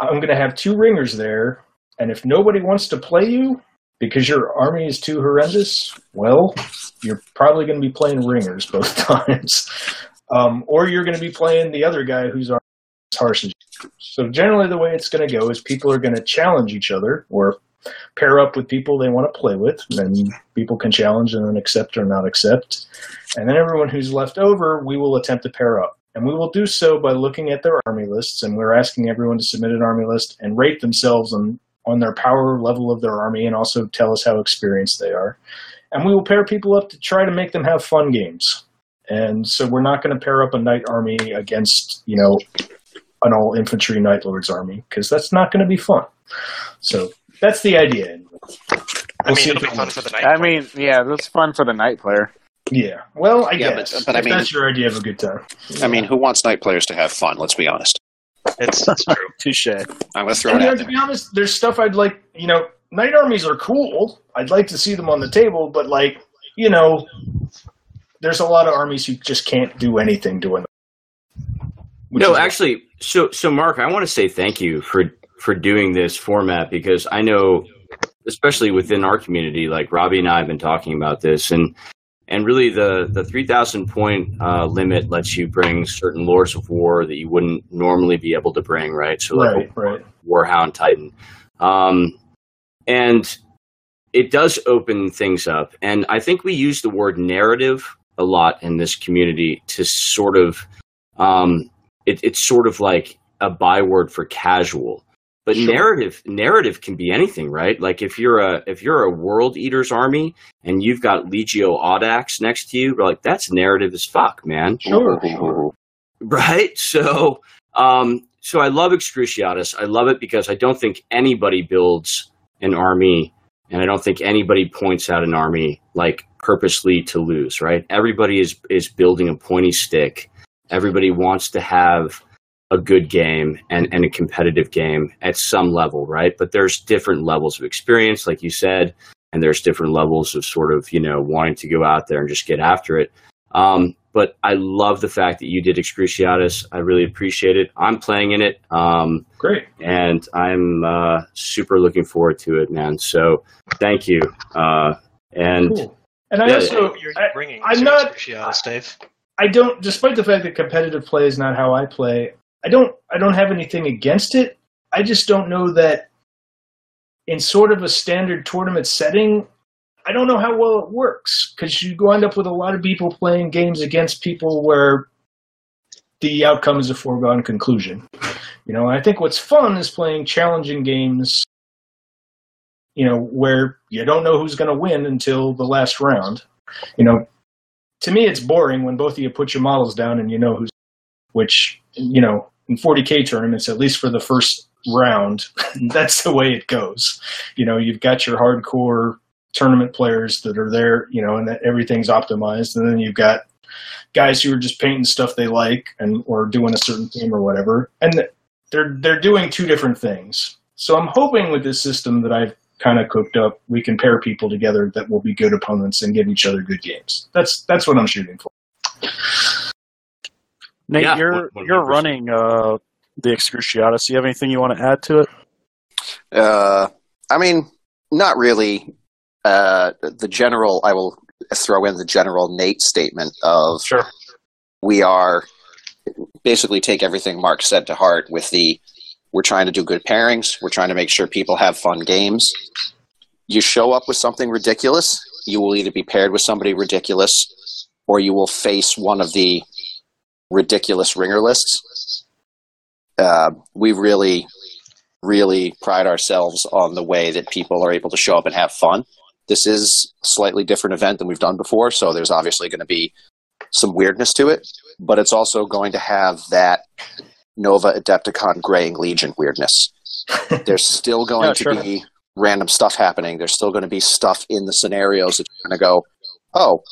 Speaker 8: I'm going to have two ringers there, and if nobody wants to play you because your army is too horrendous, well, you're probably going to be playing ringers both [laughs] times, um, or you're going to be playing the other guy who's as harsh as you. So generally, the way it's going to go is people are going to challenge each other or pair up with people they want to play with, and then people can challenge and then accept or not accept. And then everyone who's left over, we will attempt to pair up. And we will do so by looking at their army lists, and we're asking everyone to submit an army list and rate themselves on, on their power level of their army and also tell us how experienced they are. And we will pair people up to try to make them have fun games. And so we're not going to pair up a knight army against, you know, an all infantry knight lord's army because that's not going to be fun. So that's the idea.
Speaker 6: I mean,
Speaker 8: see
Speaker 6: it'll be fun for the knight.
Speaker 3: I mean, yeah, that's fun for the knight player.
Speaker 8: Yeah. Well, I
Speaker 4: Yeah,
Speaker 8: guess.
Speaker 4: but- but I
Speaker 8: if
Speaker 4: mean-
Speaker 8: that's your idea of a good time.
Speaker 4: I mean, who wants knight players to have fun? Let's be honest.
Speaker 6: it's, it's true. [laughs]
Speaker 9: Touche.
Speaker 4: I'm going to throw
Speaker 8: And,
Speaker 4: it
Speaker 8: you know,
Speaker 4: out
Speaker 8: to be honest, there's stuff I'd like. You know, knight armies are cool. I'd like to see them on the table, but like, you know, there's a lot of armies who just can't do anything doing. Them, which
Speaker 7: no, actually, so so Mark, I want to say thank you for for doing this format because I know, especially within our community, like Robbie and I have been talking about this, and and really the the three thousand point uh, limit lets you bring certain lords of war that you wouldn't normally be able to bring, right? So like
Speaker 8: right, right.
Speaker 7: Warhound Titan. Um, and it does open things up. And I think we use the word narrative a lot in this community to sort of, um, it, it's sort of like a byword for casual. But
Speaker 8: Sure.
Speaker 7: narrative, narrative can be anything, right? Like if you're a if you're a World Eaters army and you've got Legio Audax next to you, like that's narrative as fuck, man
Speaker 8: Sure, sure.
Speaker 7: right? [laughs] So, um, so I love Excruciatus. I love it because I don't think anybody builds an army, and I don't think anybody points out an army like purposely to lose. Right? Everybody is is building a pointy stick. Everybody wants to have a good game and, and a competitive game at some level, right? But there's different levels of experience, like you said, and there's different levels of sort of, you know, wanting to go out there and just get after it. Um, but I love the fact that you did Excruciatus. I really appreciate it. I'm playing in it, um,
Speaker 8: Great.
Speaker 7: and I'm uh, super looking forward to it, man. So thank you. Uh, and
Speaker 8: Cool. And I
Speaker 7: Yeah,
Speaker 8: also,
Speaker 6: You're bringing
Speaker 8: I'm not-
Speaker 6: Cruciatus, Dave.
Speaker 8: I don't, despite the fact that competitive play is not how I play, I don't, I don't have anything against it. I just don't know that in sort of a standard tournament setting, I don't know how well it works because you wind up with a lot of people playing games against people where the outcome is a foregone conclusion. You know, I think what's fun is playing challenging games. You know, where you don't know who's going to win until the last round. You know, to me, it's boring when both of you put your models down and you know who's which you know in 40k tournaments, at least for the first round, [laughs] that's the way it goes. You know, you've got your hardcore tournament players that are there, you know, and that everything's optimized, and then you've got guys who are just painting stuff they like and or doing a certain theme or whatever, and they're they're doing two different things. So I'm hoping with this system that I've kind of cooked up, we can pair people together that will be good opponents and give each other good games. That's that's what I'm shooting for.
Speaker 9: Nate,
Speaker 7: Yeah,
Speaker 9: you're
Speaker 7: 100%.
Speaker 9: you're running uh, the Excruciatus. Do you have anything you want to add to it?
Speaker 4: Uh, I mean, not really. Uh, the general, I will throw in the general Nate statement of
Speaker 9: Sure.
Speaker 4: we are basically take everything Mark said to heart with the we're trying to do good pairings, we're trying to make sure people have fun games. You show up with something ridiculous, you will either be paired with somebody ridiculous or you will face one of the ridiculous ringer lists. Uh, we really, really pride ourselves on the way that people are able to show up and have fun. This is a slightly different event than we've done before, so there's obviously going to be some weirdness to it, but it's also going to have that Nova Adepticon Greying Legion weirdness. [laughs] There's still going to
Speaker 9: sure.
Speaker 4: be random stuff happening. There's still going to be stuff in the scenarios that you're going to go, oh,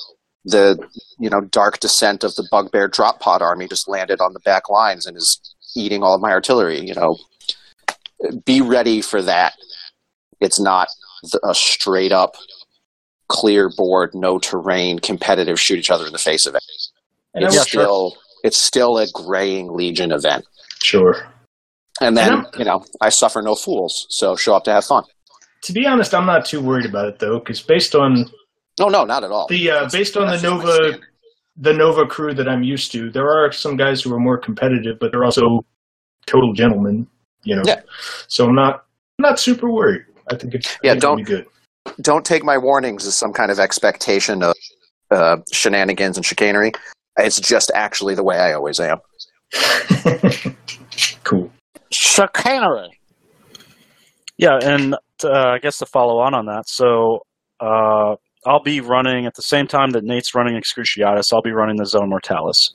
Speaker 4: the you know dark descent of the bugbear drop pod army just landed on the back lines and is eating all of my artillery. You know, be ready for that. It's not a straight up clear board, no terrain, competitive shoot each other in the face event.
Speaker 8: And
Speaker 4: It's
Speaker 8: I'm-
Speaker 9: sure.
Speaker 4: still it's still a greying legion event.
Speaker 8: Sure.
Speaker 4: And then,
Speaker 8: And
Speaker 4: you know, I suffer no fools, so show up to have fun.
Speaker 8: To be honest, I'm not too worried about it though, because based on
Speaker 4: No, no, not at all.
Speaker 8: the uh, based on the
Speaker 4: That's just my
Speaker 8: Nova the Nova crew that I'm used to, there are some guys who are more competitive, but they're also total gentlemen. You know,
Speaker 4: Yeah.
Speaker 8: so I'm not not super worried. I think it's
Speaker 4: Yeah,
Speaker 8: think
Speaker 4: don't-
Speaker 8: be good.
Speaker 4: don't take my warnings as some kind of expectation of uh, shenanigans and chicanery. It's just actually the way I always am. [laughs]
Speaker 8: cool.
Speaker 3: Chicanery.
Speaker 9: Yeah, and uh, I guess to follow on on that, so uh, I'll be running at the same time that Nate's running Excruciatus. I'll be running the Zone Mortalis,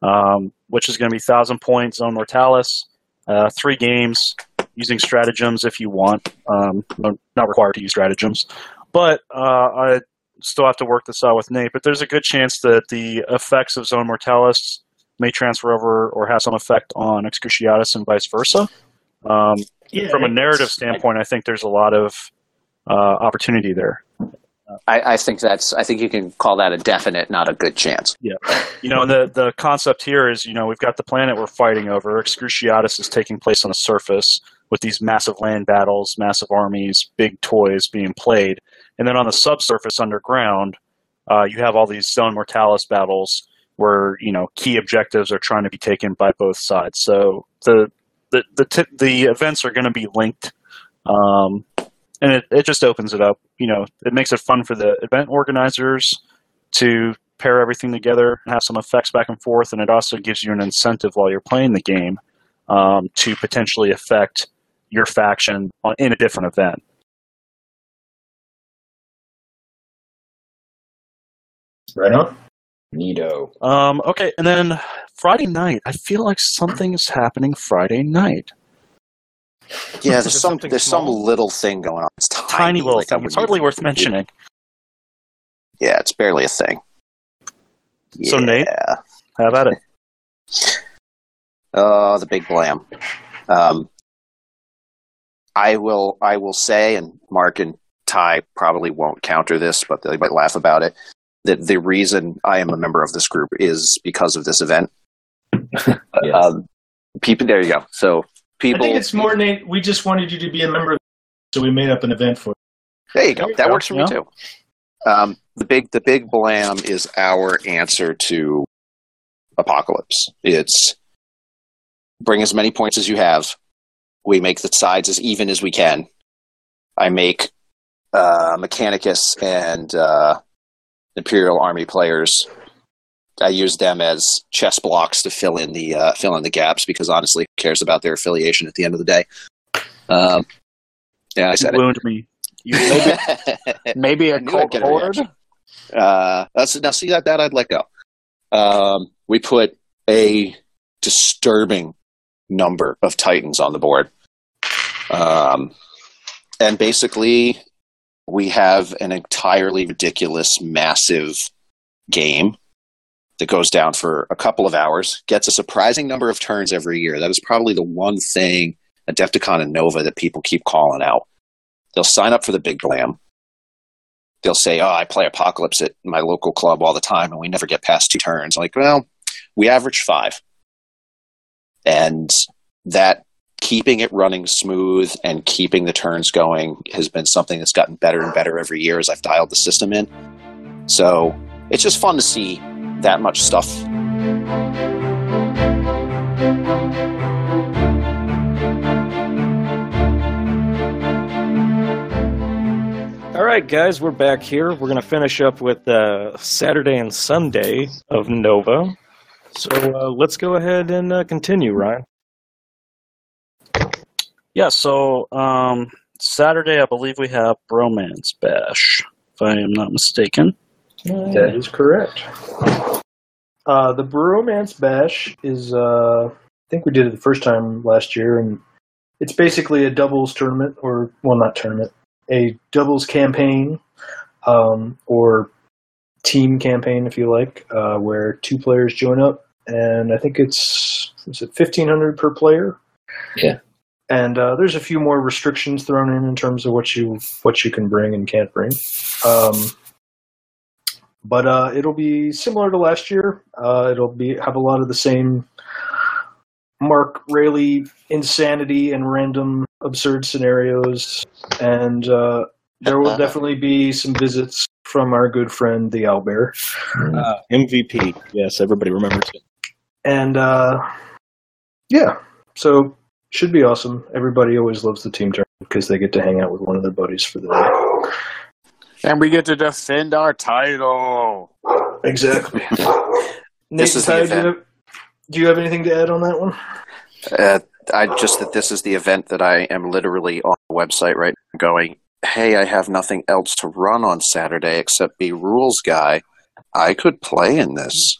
Speaker 9: um, which is going to be thousand point Zone Mortalis, uh, three games using stratagems if you want. Um, not required to use stratagems, but uh, I still have to work this out with Nate. But there's a good chance that the effects of Zone Mortalis may transfer over or have some effect on Excruciatus and vice versa. Um,
Speaker 8: Yeah,
Speaker 9: from a narrative standpoint, I think there's a lot of uh, opportunity there.
Speaker 4: I, I think that's. I think you can call that a definite, not a good chance.
Speaker 9: Yeah, you know, the the concept here is, you know, we've got the planet we're fighting over. Excruciatus is taking place on the surface with these massive land battles, massive armies, big toys being played, and then on the subsurface underground, uh, you have all these Zone Mortalis battles where you know key objectives are trying to be taken by both sides. So the the the t- the events are going to be linked. Um, and it, it just opens it up. You know, it makes it fun for the event organizers to pair everything together and have some effects back and forth, and it also gives you an incentive while you're playing the game um, to potentially affect your faction on, in a different event.
Speaker 8: Right on.
Speaker 5: Neato.
Speaker 9: Um, okay, and then Friday night, I feel like something is happening Friday night.
Speaker 4: Yeah,
Speaker 9: Is
Speaker 4: there's some
Speaker 9: something
Speaker 4: there's some little thing going on. It's tiny,
Speaker 9: Tiny little
Speaker 4: like
Speaker 9: thing. It's
Speaker 4: wouldn't
Speaker 9: hardly worth mentioning.
Speaker 4: Yeah, it's barely a thing.
Speaker 9: So, Nate?
Speaker 4: Yeah.
Speaker 9: How about it?
Speaker 4: Oh, the big blam. Um, I will. I will say, and Mark and Ty probably won't counter this, but they might laugh about it. That the reason I am a member of this group is because of this event. [laughs]
Speaker 5: Yes.
Speaker 4: Um, people, there you go. So people,
Speaker 8: I think it's more Nate. We just wanted you to be a member, of so we made up an event for. you.
Speaker 4: There you go.
Speaker 9: There you
Speaker 4: that
Speaker 9: go.
Speaker 4: works for
Speaker 9: Yeah.
Speaker 4: me too. Um, the big the big blam is our answer to apocalypse. It's bring as many points as you have. We make the sides as even as we can. I make uh, Mechanicus and uh, Imperial Army players. I use them as chess blocks to fill in the uh, fill in the gaps because honestly, who cares about their affiliation at the end of the day? Um, yeah, I
Speaker 9: You
Speaker 4: said
Speaker 9: wound me. You [laughs]
Speaker 4: it. [laughs]
Speaker 3: Maybe a
Speaker 4: I knew I'd
Speaker 3: cold
Speaker 4: get a
Speaker 3: horde.
Speaker 4: reaction. Uh, that's now see that that I'd let go. Um, we put a disturbing number of Titans on the board, um, and basically we have an entirely ridiculous, massive game that goes down for a couple of hours, gets a surprising number of turns every year. That is probably the one thing Adepticon and Nova that people keep calling out. They'll sign up for the big blam. They'll say, "Oh, I play Apocalypse at my local club all the time, and we never get past two turns." like, well, we average five, and that keeping it running smooth and keeping the turns going has been something that's gotten better and better every year as I've dialed the system in. So it's just fun to see that much stuff.
Speaker 2: All right, guys, we're back here. We're going to finish up with uh, Saturday and Sunday of Nova. So uh, let's go ahead and uh, continue, Ryan.
Speaker 9: Yeah, so um, Saturday, I believe we have Bromance Bash, if I am not mistaken.
Speaker 8: That is correct. Uh, the Bromance Bash is, uh, I think we did it the first time last year, and it's basically a doubles tournament, or, well, not tournament, a doubles campaign, um, or team campaign, if you like, uh, where two players join up, and I think it's, is it 1500 per player?
Speaker 5: Yeah.
Speaker 8: And uh, there's a few more restrictions thrown in in terms of what you what you can bring and can't bring. Um, but uh, it'll be similar to last year. Uh, it'll be have a lot of the same Mark Rayleigh insanity and random absurd scenarios, and uh, there will definitely be some visits from our good friend the Owlbear.
Speaker 2: Uh, MVP. Yes, everybody remembers it.
Speaker 8: And uh, yeah, so should be awesome. Everybody always loves the team tournament because they get to hang out with one of their buddies for the day.
Speaker 3: And we get to defend our title.
Speaker 8: Exactly.
Speaker 4: This is the
Speaker 8: Ty, do,
Speaker 4: event.
Speaker 8: you have, do you have anything to add on that one?
Speaker 4: Uh, I just that this is the event that I am literally on the website right now going, hey, I have nothing else to run on Saturday except be rules guy. I could play in this.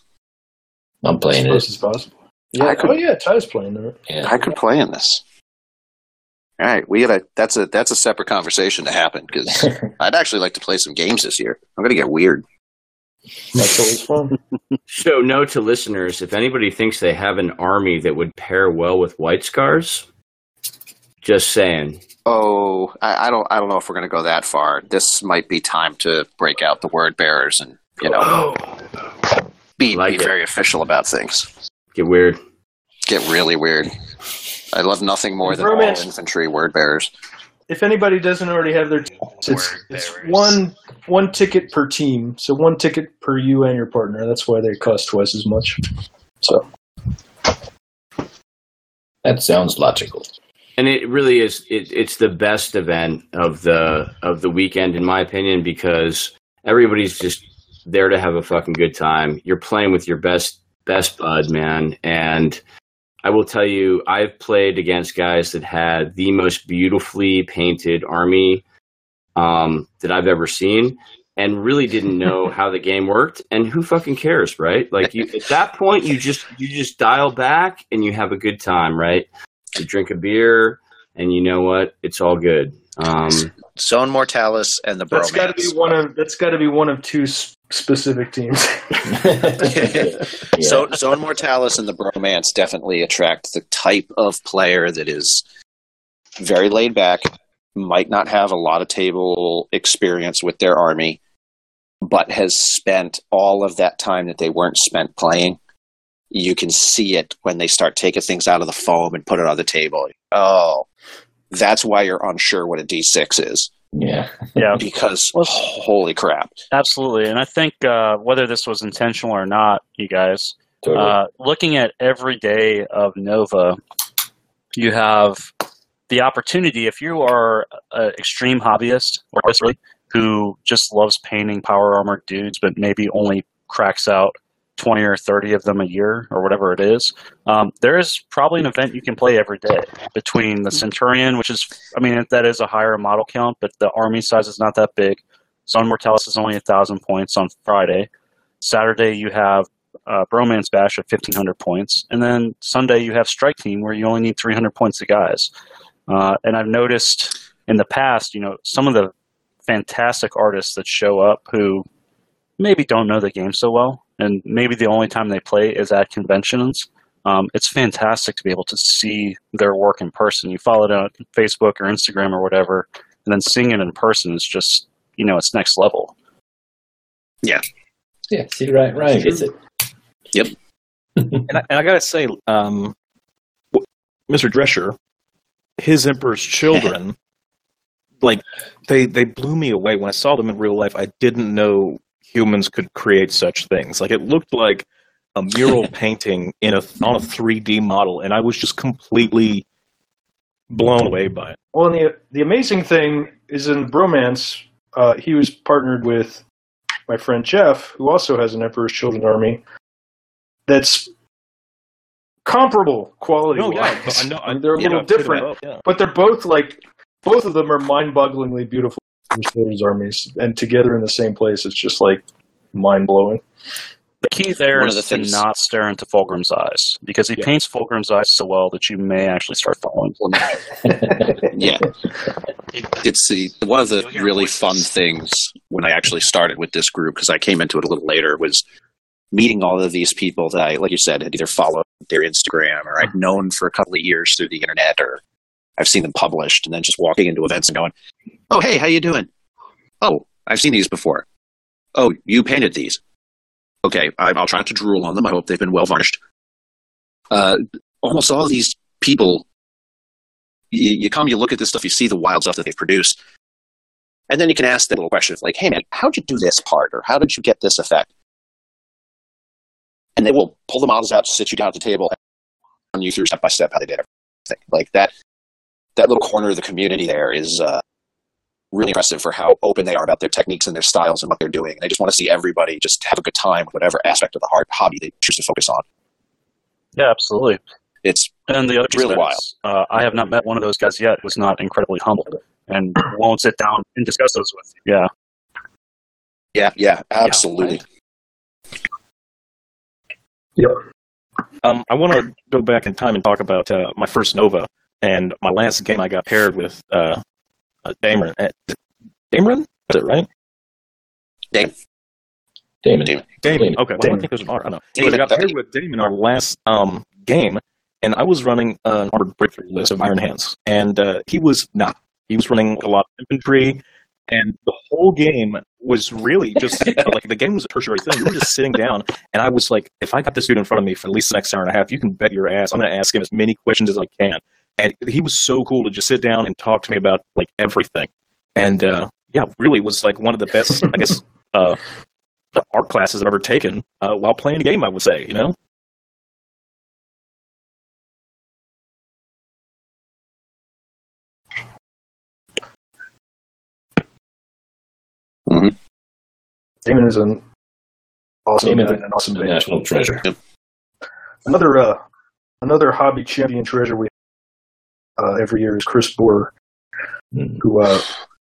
Speaker 5: I'm playing
Speaker 8: suppose
Speaker 5: it.
Speaker 8: it's possible. Yeah.
Speaker 4: I could-
Speaker 8: oh yeah, Ty's playing in it.
Speaker 5: Yeah.
Speaker 4: I could play in this. All right, we gotta. That's a that's a separate conversation to happen because [laughs] I'd actually like to play some games this year. I'm gonna get weird.
Speaker 8: That's always fun.
Speaker 7: So, note to listeners: if anybody thinks they have an army that would pair well with White Scars, just saying.
Speaker 4: Oh, I, I don't. I don't know if we're gonna go that far. This might be time to break out the word bearers and you know oh. be,
Speaker 7: Like
Speaker 4: be
Speaker 7: it.
Speaker 4: very official about things.
Speaker 7: Get weird.
Speaker 4: Get really weird. I love nothing more than all infantry word bearers.
Speaker 8: if anybody doesn't already have their tickets, it's,
Speaker 6: Word
Speaker 8: it's
Speaker 6: bearers.
Speaker 8: one one ticket per team. So one ticket per you and your partner. That's why they cost twice as much. So
Speaker 5: That sounds logical.
Speaker 7: And it really is. It, it's the best event of the of the weekend, in my opinion, because everybody's just there to have a fucking good time. You're playing with your best best bud, man. And I will tell you, I've played against guys that had the most beautifully painted army um, that I've ever seen, and really didn't know [laughs] how the game worked. And who fucking cares, right? Like you, at that point, you just you just dial back and you have a good time, right? You drink a beer, and you know what? It's all good. Um,
Speaker 4: Zone Mortalis and the
Speaker 8: that's got to be one of that's got to be one of two s- specific teams. [laughs]
Speaker 5: Yeah.
Speaker 4: Zone, Zone Mortalis and the Bromance definitely attract the type of player that is very laid back, might not have a lot of table experience with their army, but has spent all of that time that they weren't spent playing. You can see it when they start taking things out of the foam and put it on the table. Oh, that's why you're unsure what a D6 is.
Speaker 5: Yeah.
Speaker 9: Yeah,
Speaker 4: Because,
Speaker 9: Well-
Speaker 4: holy crap.
Speaker 9: absolutely. And I think uh, whether this was intentional or not, you guys,
Speaker 5: Totally.
Speaker 9: uh, looking at every day of Nova, you have the opportunity if you are an extreme hobbyist or who just loves painting power armored dudes, but maybe only cracks out 20 or 30 of them a year or whatever it is, um, there is probably an event you can play every day between the Centurion, which is, I mean, that is a higher model count, but the army size is not that big. Zone Mortalis is only a thousand points on Friday. Saturday you have uh, Bromance Bash at fifteen hundred points, and then Sunday you have Strike Team where you only need three hundred points of guys. Uh, and I've noticed in the past, you know, some of the fantastic artists that show up who maybe don't know the game so well, and maybe the only time they play is at conventions. Um, it's fantastic to be able to see their work in person. You follow it on Facebook or Instagram or whatever, and then seeing it in person is just, you know, it's next level.
Speaker 5: Yeah, Yeah. see, right, right. gets it. [laughs]
Speaker 2: and, I, and I gotta say, um, Mr. Drescher, his Emperor's [laughs] Children, like they they blew me away when I saw them in real life. I didn't know humans could create such things. Like it looked like a mural [laughs] painting in a on a 3D model, and I was just completely blown away by it.
Speaker 8: Well, and the the amazing thing is in Bromance, uh, he was partnered with my friend Jeff, who also has an Emperor's Children army. That's comparable quality.
Speaker 2: No, yeah. I know. I,
Speaker 8: they're a little
Speaker 2: 'em
Speaker 8: different,
Speaker 2: up, yeah.
Speaker 8: but they're both like both of them are mind-bogglingly beautiful Emperor's armies, and together in the same place, it's just like mind blowing.
Speaker 9: The key there
Speaker 4: One
Speaker 9: is
Speaker 4: the
Speaker 9: to
Speaker 4: things-
Speaker 9: not stare into Fulgrim's eyes because he
Speaker 2: Yeah.
Speaker 9: paints Fulgrim's eyes so well that you may actually start following him. [laughs]
Speaker 4: Yeah, it's the one of the really
Speaker 6: voices.
Speaker 4: fun things when I actually started with this group because I came into it a little later was meeting all of these people that I, like you said, had either followed their Instagram or I'd known for a couple of years through the internet or I've seen them published, and then just walking into events and going, "Oh, hey, how you doing? Oh, I've seen these before. Oh, you painted these. Okay, I'll try not to drool on them. I hope they've been well varnished. Uh, almost all these people, you, you come, you look at this stuff, you see the wild stuff that they've produced, and then you can ask them little questions like, "Hey, man, how'd you do this part, or how did you get this effect?" And they will pull the models out, sit you down at the table, and run you through step by step how they did everything. Like that, that little corner of the community there is uh, really impressive for how open they are about their techniques and their styles and what they're doing. And I just want to see everybody just have a good time with whatever aspect of the hard hobby they choose to focus on.
Speaker 9: yeah, absolutely.
Speaker 4: It's
Speaker 9: And the other
Speaker 4: Really
Speaker 9: piece of uh, I have not met one of those guys yet who's not incredibly humble and won't sit down and discuss those with you. Yeah.
Speaker 4: yeah, yeah, absolutely.
Speaker 2: Um, I want to go back in time and talk about uh, my first Nova and my last game. I got paired with uh, uh, Dameron. Uh, Dameron? Is it right?
Speaker 5: Damon.
Speaker 4: Damon.
Speaker 2: Damon.
Speaker 5: Damon.
Speaker 2: Okay. Well, I
Speaker 8: Damon.
Speaker 2: think there's an R. I know.
Speaker 4: Damon.
Speaker 2: Anyways, I got paired with Damon our last um, game, and I was running an armored breakthrough list of Iron Hands, and uh, he was not. He was running a lot of infantry, and the whole game was really just [laughs] like the game was a tertiary thing. We were just sitting down, and I was like, if I got this dude in front of me for at least the next hour and a half, you can bet your ass I'm going to ask him as many questions as I can. And he was so cool to just sit down and talk to me about like everything. And uh, yeah, really was like one of the best, I guess, [laughs] uh, art classes I've ever taken uh, while playing a game. I would say, you know.
Speaker 8: Damon is an awesome
Speaker 5: Damon's
Speaker 8: guy an awesome
Speaker 5: national treasure.
Speaker 8: Another uh, another hobby champion treasure we uh, every year is Chris Boer,
Speaker 5: Mm.
Speaker 8: who uh,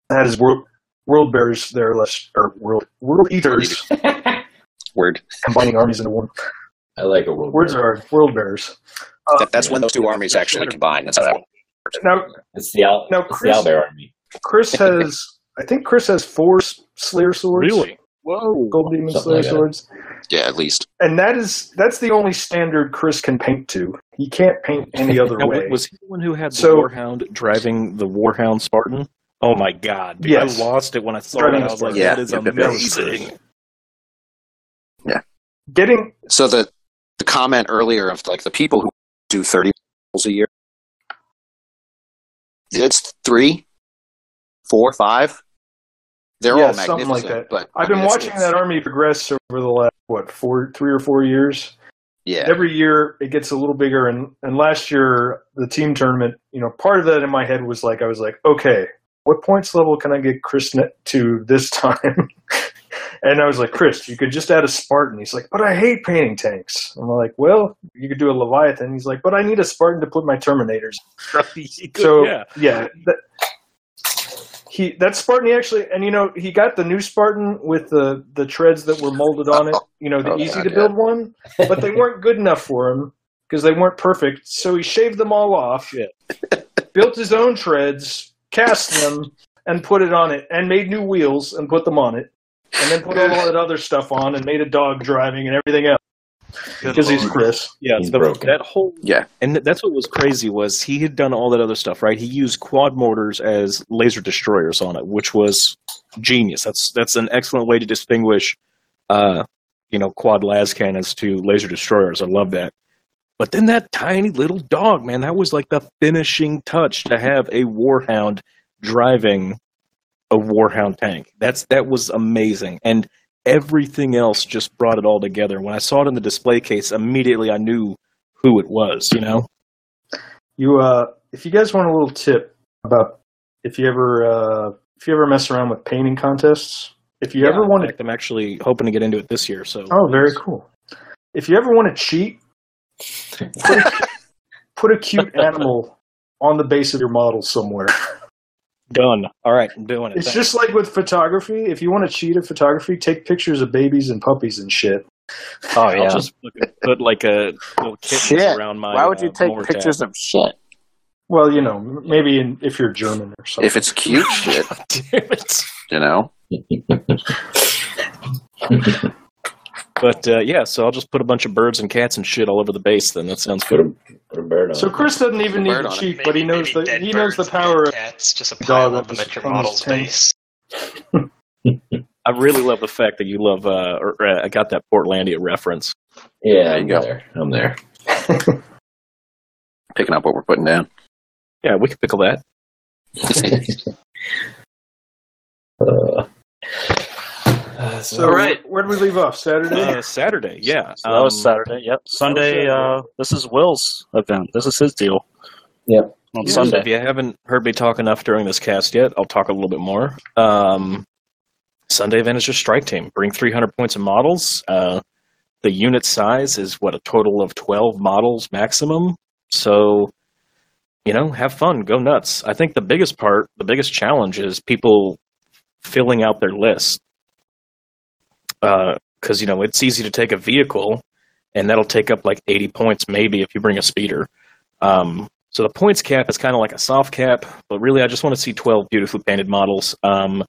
Speaker 8: had his world world bears there last or world world eaters [laughs]
Speaker 4: Word.
Speaker 8: combining armies into one.
Speaker 5: I like a world.
Speaker 8: Words are world bears. Uh,
Speaker 4: That, that's when those two armies actually combine. That's how that works.
Speaker 8: now
Speaker 5: It's the Al.
Speaker 8: Now,
Speaker 5: it's
Speaker 8: Chris-
Speaker 5: the Albert army.
Speaker 8: Chris [laughs] has I think Chris has four Slayer swords. Really?
Speaker 2: Whoa.
Speaker 8: Gold Demon
Speaker 5: Something
Speaker 8: Slayer
Speaker 5: like
Speaker 8: swords.
Speaker 4: Yeah, at least.
Speaker 8: And that is that's the only standard Chris can paint to. He can't paint any other [laughs]
Speaker 2: Now,
Speaker 8: way.
Speaker 2: was he the one who had the
Speaker 8: So-
Speaker 2: Warhound driving the Warhound Spartan? Oh my god! Dude,
Speaker 8: Yes.
Speaker 2: I lost it when I saw
Speaker 8: Driving
Speaker 2: it. I was like,
Speaker 8: Spartan.
Speaker 2: "That is
Speaker 4: Yeah.
Speaker 8: That was. Getting
Speaker 4: So the the comment earlier of like the people who do thirty goals a year, it's three, four, five. They're
Speaker 8: Yeah,
Speaker 4: all
Speaker 8: something like that.
Speaker 4: But
Speaker 8: I've been
Speaker 4: I mean, it's-
Speaker 8: watching
Speaker 4: it's-
Speaker 8: that army progress over the last what four, three or four years.
Speaker 4: Yeah,
Speaker 8: Every year it gets a little bigger, and and last year the team tournament, you know, part of that in my head was like I was like, okay, what points level can I get Chris to this [laughs] time? and I was like, Chris, you could just add a Spartan. He's like, but I hate painting tanks. I'm like, well, you could do a Leviathan. He's like, but I need a Spartan to put my Terminators. [laughs] So
Speaker 2: yeah.
Speaker 8: yeah, that, he that Spartan he actually and you know he got the new Spartan with the the treads that were molded on it. You know the
Speaker 4: Oh,
Speaker 8: easy
Speaker 4: God,
Speaker 8: to
Speaker 4: yeah.
Speaker 8: build one, but they [laughs] weren't good enough for him because they weren't perfect. So he shaved them all off, built his own treads, cast them, and put it on it, and made new wheels and put them on it, and then put all [laughs] that other stuff on and made a dog driving and everything else because he's. Chris.
Speaker 2: Yeah,
Speaker 5: He's
Speaker 2: the,
Speaker 5: broken.
Speaker 2: that whole
Speaker 4: Yeah.
Speaker 2: and that's what was crazy was he had done all that other stuff, right? He used quad mortars as laser destroyers on it, which was genius. That's that's an excellent way to distinguish, uh, you know, quad las cannons to laser destroyers. I love that. But then that tiny little dog, man, that was like the finishing touch to have a warhound driving a warhound tank. That's that was amazing, and everything else just brought it all together. When I saw it in the display case, immediately I knew who it was. You know.
Speaker 8: You, uh, if you guys want a little tip about if you ever, uh, if you ever mess around with painting contests, if you ever want to,
Speaker 2: I'm actually hoping to get into it this year. So
Speaker 8: oh, very cool. If you ever want to cheat, put a, [laughs] put a cute animal on the base of your model somewhere.
Speaker 2: Done. All right, I'm doing it.
Speaker 8: It's
Speaker 2: Thanks.
Speaker 8: just like with photography. If you want to cheat at photography, take pictures of babies and puppies and shit.
Speaker 2: oh yeah. I'll just put, put like a little kitten
Speaker 3: Shit.
Speaker 2: around my.
Speaker 3: Why would you
Speaker 2: uh,
Speaker 3: take pictures
Speaker 2: tab.
Speaker 3: of shit?
Speaker 8: Well, you know, maybe in, if you're German or something.
Speaker 4: If it's cute [laughs] shit, [laughs]
Speaker 2: Damn it.
Speaker 4: you know. [laughs]
Speaker 2: But uh, yeah, so I'll just put a bunch of birds and cats and shit all over the base. Then that sounds
Speaker 5: Put
Speaker 2: good.
Speaker 5: a, put a bird on.
Speaker 8: so
Speaker 5: it.
Speaker 8: Chris doesn't even need
Speaker 4: Bird
Speaker 8: to
Speaker 4: on it.
Speaker 8: cheat, but he knows the he knows the power of
Speaker 6: cats, just a
Speaker 8: dog
Speaker 6: pile
Speaker 8: on
Speaker 6: of them
Speaker 8: his-
Speaker 6: at your model's
Speaker 8: tank.
Speaker 6: base. [laughs]
Speaker 2: I really love the fact that you love. Uh, or, uh, I got that Portlandia reference.
Speaker 5: yeah,
Speaker 4: There
Speaker 5: I'm
Speaker 4: you go.
Speaker 5: there. I'm there. [laughs]
Speaker 4: Picking up what we're putting down.
Speaker 2: Yeah, we could pickle that. [laughs]
Speaker 5: Uh, uh,
Speaker 8: So,
Speaker 6: All right.
Speaker 8: where did we leave off? Saturday.
Speaker 2: Uh, Saturday, yeah.
Speaker 9: So that was
Speaker 2: Um,
Speaker 9: Saturday. Yep. Sunday. Uh, this is Will's event. This is his deal.
Speaker 5: Yep.
Speaker 9: On
Speaker 2: Yeah, so
Speaker 9: Sunday.
Speaker 2: if you haven't heard me talk enough during this cast yet, I'll talk a little bit more. Um, Sunday event is your strike team. Bring 300 points of models. Uh, the unit size is what a total of 12 models maximum. So, you know, have fun, go nuts. I think the biggest part, the biggest challenge is people filling out their list. Because, you know, it's easy to take a vehicle and that'll take up like 80 points maybe if you bring a speeder. Um, so the points cap is kind of like a soft cap, but really I just want to see 12 beautifully painted models. Um,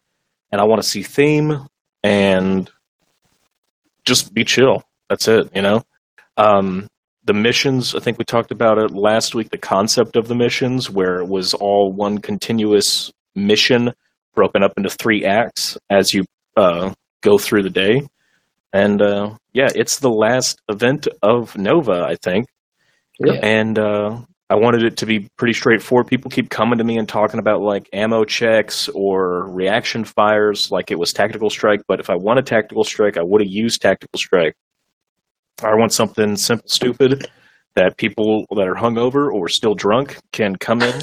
Speaker 2: and I want to see theme and just be chill. That's it, you know? Um, the missions, I think we talked about it last week, the concept of the missions, where it was all one continuous mission broken up into three acts as you uh, go through the day. And uh, yeah, it's the last event of Nova, I think.
Speaker 5: Yeah.
Speaker 2: And uh, I wanted it to be pretty straightforward. People keep coming to me and talking about like ammo checks or reaction fires, like it was tactical strike. But if I want a tactical strike, I would have used tactical strike. I want something simple, stupid that people that are hungover or still drunk can come in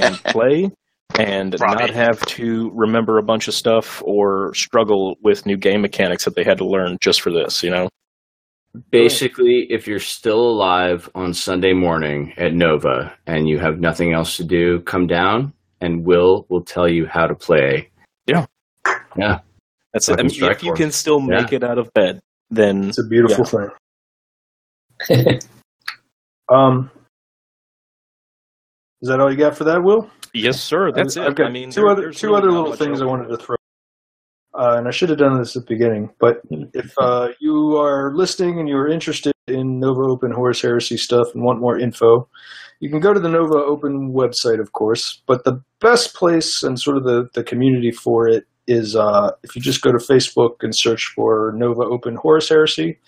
Speaker 2: and [laughs] play and
Speaker 6: Robbie.
Speaker 2: not have to remember a bunch of stuff or struggle with new game mechanics that they had to learn just for this, you know?
Speaker 7: Basically, if you're still alive on Sunday morning at Nova and you have nothing else to do, come down and Will will tell you how to play. Yeah. Yeah.
Speaker 2: That's it. I mean, if you can still make it out of bed, then
Speaker 8: It's a beautiful thing. [laughs] Um, is that all you got for that, Will?
Speaker 2: Yes, sir. That's
Speaker 8: I've,
Speaker 2: it.
Speaker 8: I've got
Speaker 2: I mean,
Speaker 8: two
Speaker 2: there-
Speaker 8: other two
Speaker 2: really
Speaker 8: other little things I wanted to throw. Uh, and I should have done this at the beginning, but if uh, you are listening and you're interested in Nova Open Horus Heresy stuff and want more info, you can go to the Nova Open website, of course. But the best place and sort of the, the community for it is uh, if you just go to Facebook and search for Nova Open Horus Heresy,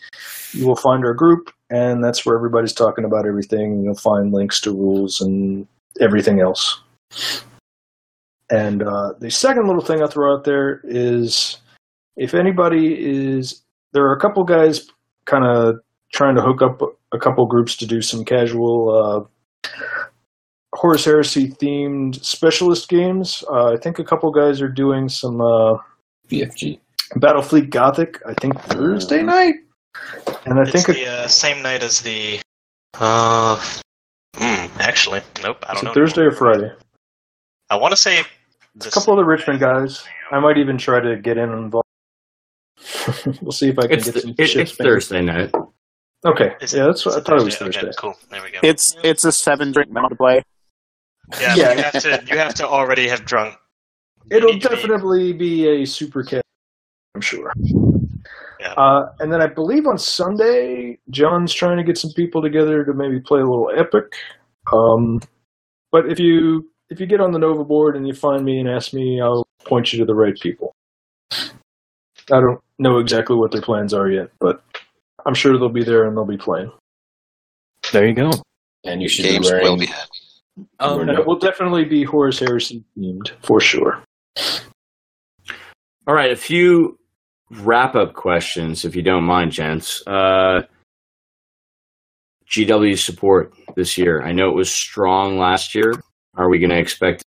Speaker 8: you will find our group, and that's where everybody's talking about everything. You'll find links to rules and everything else. And uh, the second little thing I'll throw out there is if anybody is, there are a couple guys kind of trying to hook up a couple groups to do some casual uh, Horus Heresy themed specialist games. Uh, I think a couple guys are doing some uh,
Speaker 5: BFG.
Speaker 8: Battlefleet Gothic, I think Thursday night. And I
Speaker 6: it's
Speaker 8: think
Speaker 6: the uh, same night as the. Uh, mm, actually, nope. I don't
Speaker 8: a
Speaker 6: know.
Speaker 8: Thursday or Friday.
Speaker 6: I want to say
Speaker 8: a couple of the Richmond guys. I might even try to get in involved. [laughs] we'll see if I can
Speaker 7: It's,
Speaker 8: get
Speaker 7: th-
Speaker 8: some
Speaker 7: it-
Speaker 8: shifts.
Speaker 7: it's Thursday night.
Speaker 8: Okay,
Speaker 6: Is
Speaker 8: yeah, that's what I
Speaker 6: is
Speaker 8: thought it was
Speaker 6: Thursday?
Speaker 8: Thursday.
Speaker 6: Okay, cool. There we go.
Speaker 3: It's it's a seven drink minimum to play.
Speaker 6: yeah,
Speaker 8: yeah.
Speaker 6: you have to you have to already have drunk.
Speaker 8: It'll
Speaker 6: need be-
Speaker 8: definitely be a super cat, I'm sure.
Speaker 6: Yeah.
Speaker 8: Uh, and then I believe on Sunday, John's trying to get some people together to maybe play a little Epic. Um, but if you if you get on the Nova board and you find me and ask me, I'll point you to the right people. I don't know exactly what their plans are yet, but I'm sure they'll be there and they'll be playing.
Speaker 2: There you go.
Speaker 5: And you should
Speaker 4: Games
Speaker 5: be wearing.
Speaker 4: will be had.
Speaker 2: Um,
Speaker 8: And it will definitely be Horus Heresy themed for sure.
Speaker 7: All right, a few wrap up questions, if you don't mind, gents. Uh, GW support this year. I know it was strong last year. Are we going to expect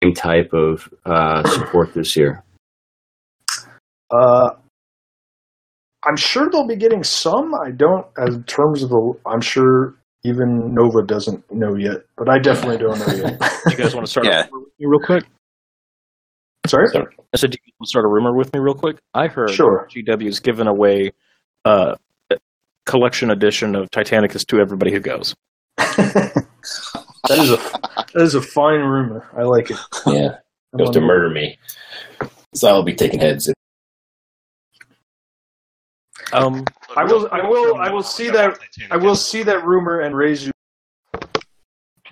Speaker 7: the same type of uh, support this year?
Speaker 8: Uh, I'm sure they'll be getting some. I don't, as in terms of the. I'm sure even Nova doesn't know yet, but I definitely don't know yet. [laughs]
Speaker 2: you guys want to start
Speaker 4: Yeah.
Speaker 2: a rumor with me real quick?
Speaker 8: Sorry.
Speaker 5: Sorry.
Speaker 2: I said, do you want to start a rumor with me real quick? I heard
Speaker 8: Sure.
Speaker 2: GW's given away uh, a collection edition of Titanicus to everybody who goes. [laughs]
Speaker 8: that is a that is a fine rumor. I like it.
Speaker 5: Yeah,
Speaker 8: I'm
Speaker 5: goes
Speaker 8: on
Speaker 5: to
Speaker 8: board.
Speaker 5: murder me. So I'll be taking heads.
Speaker 2: Um,
Speaker 8: I will. I will. I will see that. I will see that rumor and raise you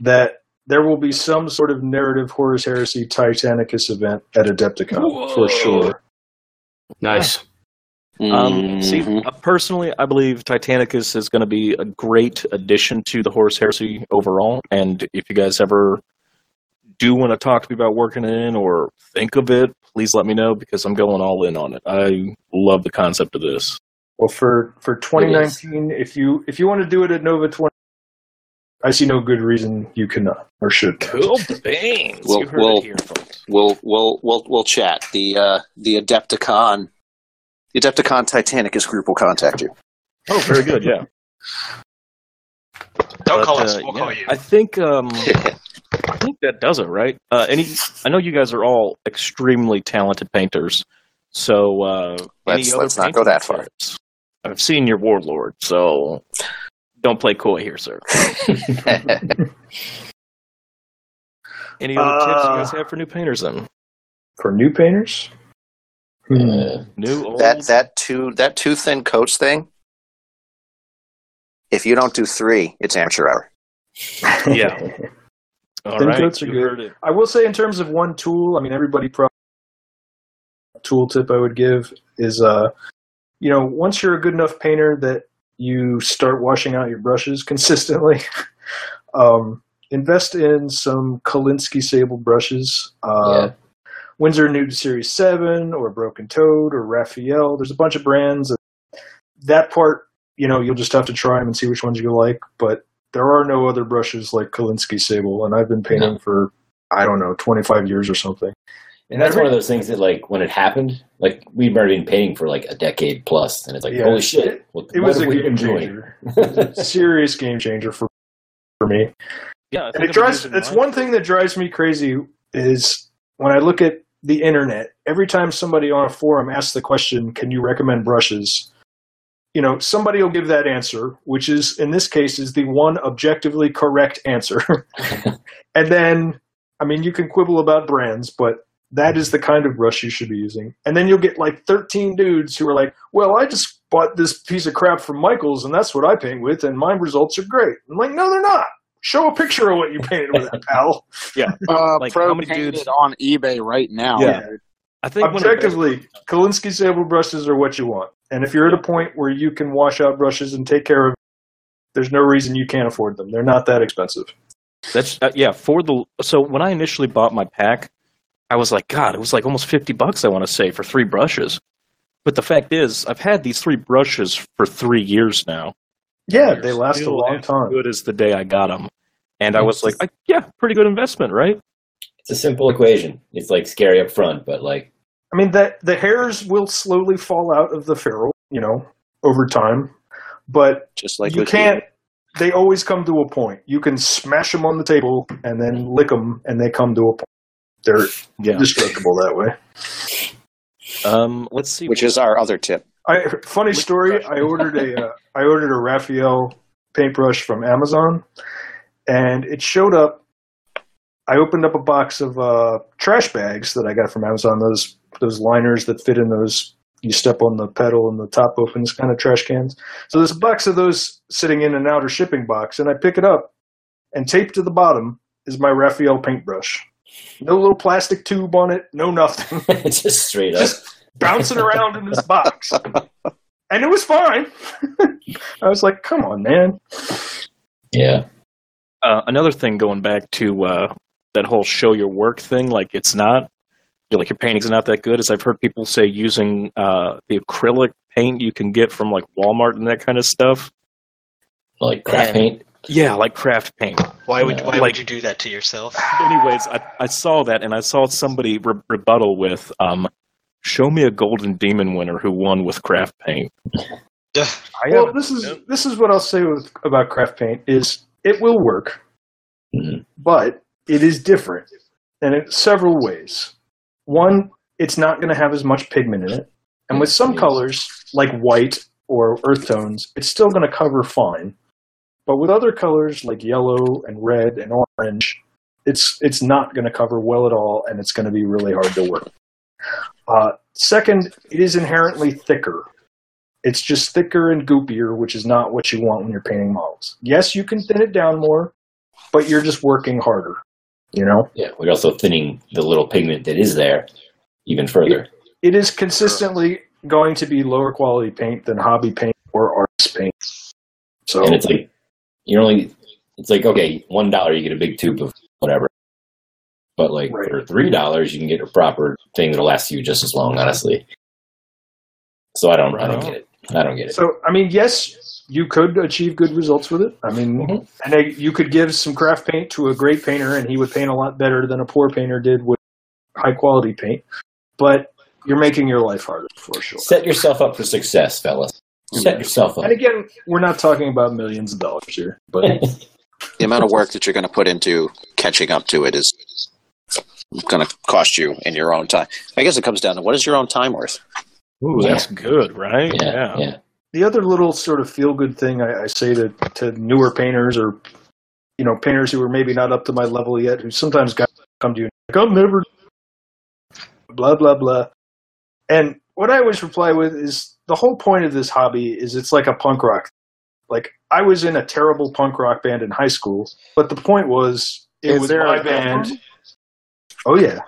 Speaker 8: that there will be some sort of narrative Horus Heresy Titanicus event at Adepticon for sure.
Speaker 7: Nice.
Speaker 2: Um, see,
Speaker 4: Mhm.
Speaker 2: uh, personally, I believe Titanicus is going to be a great addition to the Horus Heresy overall. And if you guys ever do want to talk to me about working it in or think of it, please let me know because I'm going all in on it. I love the concept of this.
Speaker 8: Well, for for 2019, if you if you want to do it at Nova 20, I see no good reason you cannot or should.
Speaker 2: Cool beans.
Speaker 4: Well-
Speaker 2: you heard
Speaker 4: well-
Speaker 2: it here, folks.
Speaker 4: We'll we'll we'll we'll chat. The uh, the Adepticon, the Adepticon Titanicus group will contact you.
Speaker 2: Oh, very good. Yeah. [laughs]
Speaker 6: Don't
Speaker 2: But,
Speaker 6: call us.
Speaker 2: uh,
Speaker 6: We'll
Speaker 2: yeah,
Speaker 6: call you.
Speaker 2: I think um, [laughs] I think that does it, right? Uh, any, I know you guys are all extremely talented painters, so uh,
Speaker 4: Let's-
Speaker 2: other
Speaker 4: let's not go that far.
Speaker 2: tips? I've seen your warlord, so don't play coy here, sir. [laughs] Any other tips you
Speaker 8: Uh,
Speaker 2: guys have for new painters? Then
Speaker 8: For new painters,
Speaker 5: Uh,
Speaker 2: new, old.
Speaker 4: that that two that two thin coats thing. If you don't do three, it's amateur hour. [laughs]
Speaker 2: Yeah. All
Speaker 8: Thin
Speaker 2: right,
Speaker 8: coats are
Speaker 2: you
Speaker 8: good. I will say, in terms of one tool, I mean, everybody probably tool tip I would give is, uh, you know, once you're a good enough painter that you start washing out your brushes [laughs] consistently, [laughs] um, invest in some Kolinsky Sable brushes. Uh,
Speaker 5: Yeah.
Speaker 8: Winsor Newton Series 7 or Broken Toad or Raphael. There's a bunch of brands. That part, you know, you'll just have to try them and see which ones you like. But there are no other brushes like Kolinsky Sable, and I've been painting for, I don't know, 25 years or something.
Speaker 5: and that's one of those things that, like, when it happened, like we'd already been painting for like a decade plus, and it's like,
Speaker 8: Yeah.
Speaker 5: holy shit! What,
Speaker 8: It
Speaker 5: what
Speaker 8: was a game changer. It was a serious game changer for, for me.
Speaker 2: Yeah,
Speaker 8: And it drives. It's one thing that drives me crazy is when I look at the internet. Every time somebody on a forum asks the question, "Can you recommend brushes?" You know, somebody will give that answer, which is in this case is the one objectively correct answer. [laughs] and then, I mean, you can quibble about brands, but that is the kind of brush you should be using. And then you'll get like 13 dudes who are like, "Well, I just bought this piece of crap from Michaels, and that's what I paint with, and my results are great." I'm like, "No, they're not." Show a picture of what you painted with that, [laughs] pal. Yeah.
Speaker 3: Uh,
Speaker 2: Like, how many dudes-
Speaker 3: on eBay right now.
Speaker 2: Yeah. I think one of the
Speaker 8: Objectively, Kolinsky sable brushes are what you want. And if you're at a point where you can wash out brushes and take care of there's no reason you can't afford them. They're not that expensive.
Speaker 2: That's uh, yeah. For the so when I initially bought my pack, I was like, God, it was like almost fifty bucks. I want to say for three brushes. But the fact is, I've had these three brushes for three years now.
Speaker 8: Yeah,
Speaker 2: They're
Speaker 8: last a
Speaker 2: still
Speaker 8: long
Speaker 2: as
Speaker 8: time.
Speaker 2: Good as the day I got them, and I was like, I, yeah, pretty good investment, right?
Speaker 5: It's a simple equation. It's like scary up front, but like
Speaker 8: I mean that the hairs will slowly fall out of the ferrule, you know, over time. But
Speaker 4: Just like
Speaker 8: you can't. They always come to a point. You can smash them on the table and then lick them, and they come to a point. They're
Speaker 2: Yeah.
Speaker 8: destructible that way.
Speaker 2: Um, let's see.
Speaker 4: Which is our other tip.
Speaker 8: I funny story. I ordered a uh, I ordered a Raphael paintbrush from Amazon, and it showed up. I opened up a box of uh, trash bags that I got from Amazon. Those those liners that fit in those. You step on the pedal and the top opens, kind of trash cans. So there's a box of those sitting in an outer shipping box, and I pick it up, and taped to the bottom is my Raphael paintbrush. No little plastic tube on it, no nothing.
Speaker 5: It's [laughs] just straight up.
Speaker 8: Just bouncing [laughs] around in this box. And it was fine. [laughs] I was like, come on, man.
Speaker 5: Yeah.
Speaker 2: uh, another thing going back to uh, that whole show your work thing, like it's not you're like your painting's not that good. As I've heard people say, using uh, the acrylic paint you can get from like Walmart and that kind of stuff.
Speaker 5: Like craft paint.
Speaker 2: Yeah, like craft paint.
Speaker 6: Why would why
Speaker 2: Like-
Speaker 6: would you do that to yourself?
Speaker 2: Anyways, I, I saw that and I saw somebody re- rebuttal with, um, "Show me a golden demon winner who won with craft paint." I
Speaker 8: Well, this is this is what I'll say with, about craft paint is it will work,
Speaker 5: Mhm.
Speaker 8: but it is different, and in several ways. One, it's not going to have as much pigment in it, and with some colors like white or earth tones, it's still going to cover fine. But with other colors like yellow and red and orange, it's it's not going to cover well at all, and it's going to be really hard to work. Uh, second, it is inherently thicker. It's just thicker and goopier, which is not what you want when you're painting models. Yes, you can thin it down more, but you're just working harder. You know,
Speaker 5: Yeah. We're also thinning the little pigment that is there even further.
Speaker 8: it is consistently going to be lower quality paint than hobby paint or artist paint. So
Speaker 5: And it's like you're only it's like okay, one dollar you get a big tube of whatever. But like
Speaker 8: Right.
Speaker 5: for three dollars you can get a proper thing that'll last you just as long, honestly. So I don't I don't get it. I don't get it.
Speaker 8: So, I mean, yes, you could achieve good results with it. I mean,
Speaker 5: Mhm.
Speaker 8: and they, you could give some craft paint to a great painter, and he would paint a lot better than a poor painter did with high quality paint. But you're making your life harder for sure.
Speaker 5: Set yourself up for success, fellas. Set yourself up.
Speaker 8: And again, we're not talking about millions of dollars here, but [laughs]
Speaker 4: The amount of work [laughs] that you're going to put into catching up to it is going to cost you in your own time. I guess it comes down to what is your own time worth?
Speaker 2: Ooh, that's good, right?
Speaker 5: Yeah, yeah.
Speaker 8: the other little sort of feel good thing I, I say to, to newer painters or you know painters who are maybe not up to my level yet, who sometimes guys come to you like I'm never blah blah blah, and what I always reply with is the whole point of this hobby is it's like a punk rock. Like I was in a terrible punk rock band in high school, but the point was it
Speaker 3: Is
Speaker 8: was
Speaker 3: there
Speaker 8: my
Speaker 3: a
Speaker 8: band. Oh yeah,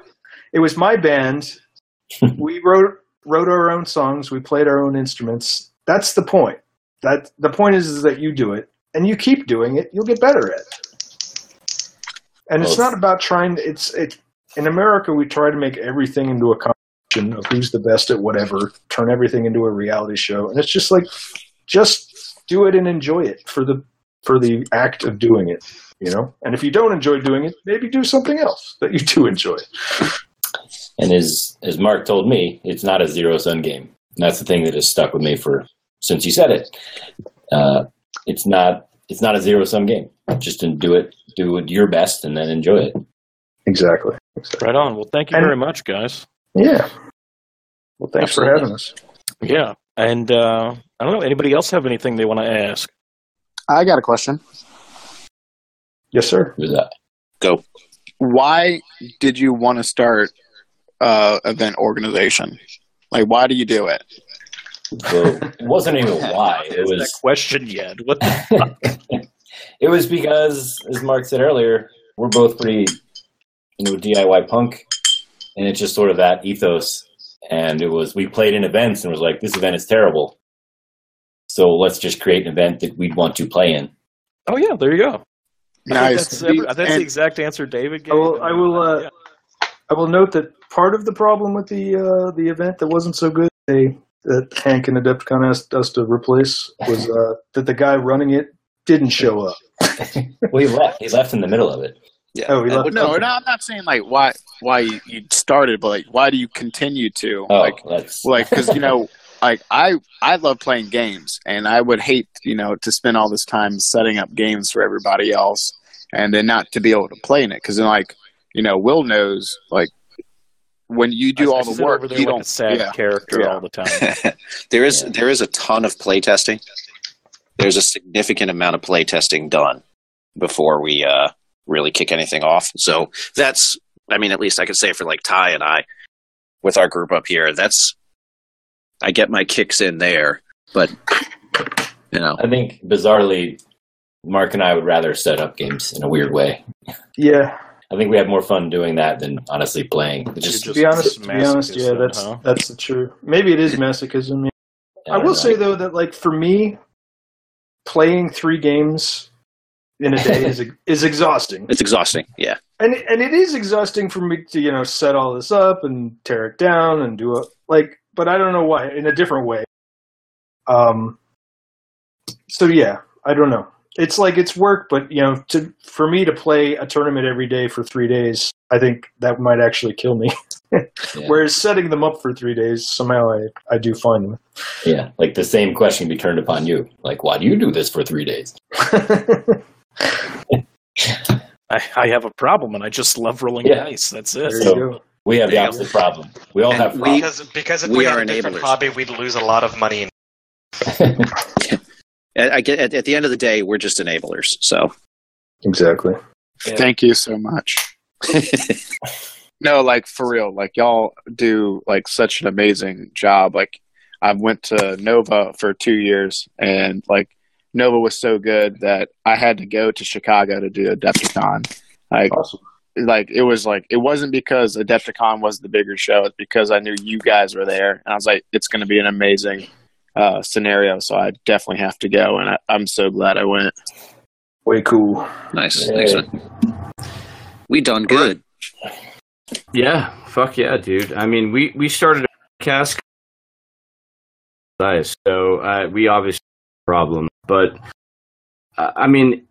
Speaker 8: it was my band. [laughs] we wrote wrote our own songs. We played our own instruments. That's the point. That the point is, is that you do it and you keep doing it. You'll get better at it. And it's not about trying. It's it. In America, we try to make everything into a competition of who's the best at whatever. Turn everything into a reality show, and it's just like, just do it and enjoy it for the for the act of doing it. You know. And if you don't enjoy doing it, maybe do something else that you do enjoy.
Speaker 5: And as as Mark told me, it's not a zero sum game. And that's the thing that has stuck with me for since you said it. Uh, it's not it's not a zero sum game. Just do it, do it your best, and then enjoy it.
Speaker 8: Exactly.
Speaker 2: Right on. Well, thank you
Speaker 8: And-
Speaker 2: very much, guys.
Speaker 8: Yeah. Well, thanks for having us.
Speaker 2: Yeah, and uh, I don't know. Anybody else have anything they want to ask?
Speaker 3: I got a question.
Speaker 8: Yes, sir.
Speaker 5: Who's that? Go.
Speaker 3: Why did you want to start uh, event organization? Like, why do you do it?
Speaker 5: So it wasn't even why. [laughs] It
Speaker 2: Is that
Speaker 5: was
Speaker 2: question yet? What the [laughs]
Speaker 5: it was because, as Mark said earlier, we're both pretty, you know, DIY punk, and it's just sort of that ethos. And it was we played in events and was like, this event is terrible, so let's just create an event that we'd want to play in.
Speaker 2: Oh yeah, there you go. I think
Speaker 3: Nice.
Speaker 2: That's, every- that's the exact answer David gave.
Speaker 8: I will. I will. Uh, I will note that part of the problem with the uh, the event that wasn't so good, they, that Hank and Adepticon asked us to replace, was uh, [laughs] that the guy running it didn't show up. [laughs]
Speaker 5: Well, he left. He left in the middle of it.
Speaker 4: Yeah.
Speaker 8: Oh, he left-
Speaker 3: no, no, I'm not saying like why why you, you started, but like why do you continue to
Speaker 5: Oh,
Speaker 3: like
Speaker 5: that's
Speaker 3: like because you know like I I love playing games and I would hate you know to spend all this time setting up games for everybody else and then not to be able to play in it because then like you know, Will knows like when you do
Speaker 2: I- I
Speaker 3: all the work, you
Speaker 2: like
Speaker 3: don't.
Speaker 2: a sad
Speaker 3: yeah.
Speaker 2: character
Speaker 3: Yeah.
Speaker 2: all the time. [laughs]
Speaker 4: there is there is a ton of play testing. There's a significant amount of play testing done before we uh, really kick anything off. So that's, I mean, at least I could say for like Ty and I, with our group up here, that's I get my kicks in there. But you know,
Speaker 5: I think bizarrely, Mark and I would rather set up games in a weird way.
Speaker 8: Yeah,
Speaker 5: I think we have more fun doing that than honestly playing. It's Just,
Speaker 8: to be honest, to be honest, yeah, that's
Speaker 2: huh?
Speaker 8: that's the true. Maybe it is masochism. I,
Speaker 5: don't
Speaker 8: will
Speaker 5: know.
Speaker 8: say though that like for me, playing three games in a day is [laughs] is exhausting,
Speaker 4: it's exhausting. Yeah,
Speaker 8: and and it is exhausting for me to you know set all this up and tear it down and do it like, but I don't know why in a different way. Um. So yeah, I don't know. It's like it's work, but you know, to for me to play a tournament every day for three days, I think that might actually kill me. [laughs]
Speaker 5: Yeah.
Speaker 8: Whereas setting them up for three days, somehow I, I do fine with.
Speaker 5: Yeah, like the same question be turned upon you. Like, why do you do this for three days? [laughs]
Speaker 2: I, I have a problem, and I just love rolling
Speaker 5: Yeah.
Speaker 2: dice. That's it.
Speaker 8: there
Speaker 5: So-
Speaker 8: go.
Speaker 5: We have the
Speaker 4: Damn.
Speaker 5: opposite problem. We all
Speaker 4: And
Speaker 5: have problems.
Speaker 6: Because because if
Speaker 4: we
Speaker 6: we, had
Speaker 4: are
Speaker 6: a different
Speaker 4: enablers.
Speaker 6: hobby, we'd lose a lot of money. [laughs]
Speaker 4: I get at, at the end of the day, we're just enablers. So
Speaker 8: Exactly.
Speaker 2: Yeah.
Speaker 3: Thank you so much. [laughs] No, like for real, like y'all do like such an amazing job. Like I went to Nova for two years, and like Nova was so good that I had to go to Chicago to do Adepticon. Like,
Speaker 8: Awesome.
Speaker 3: Like it was like it wasn't because Adepticon was the bigger show; it's because I knew you guys were there, and I was like, it's going to be an amazing uh, scenario. So I definitely have to go, and I, I'm so glad I went.
Speaker 8: Way cool.
Speaker 4: nice,
Speaker 5: Yeah.
Speaker 4: excellent. We done good.
Speaker 7: Yeah, fuck yeah, dude. I mean, we we started a cast size, so uh, we obviously problem, but uh, I mean,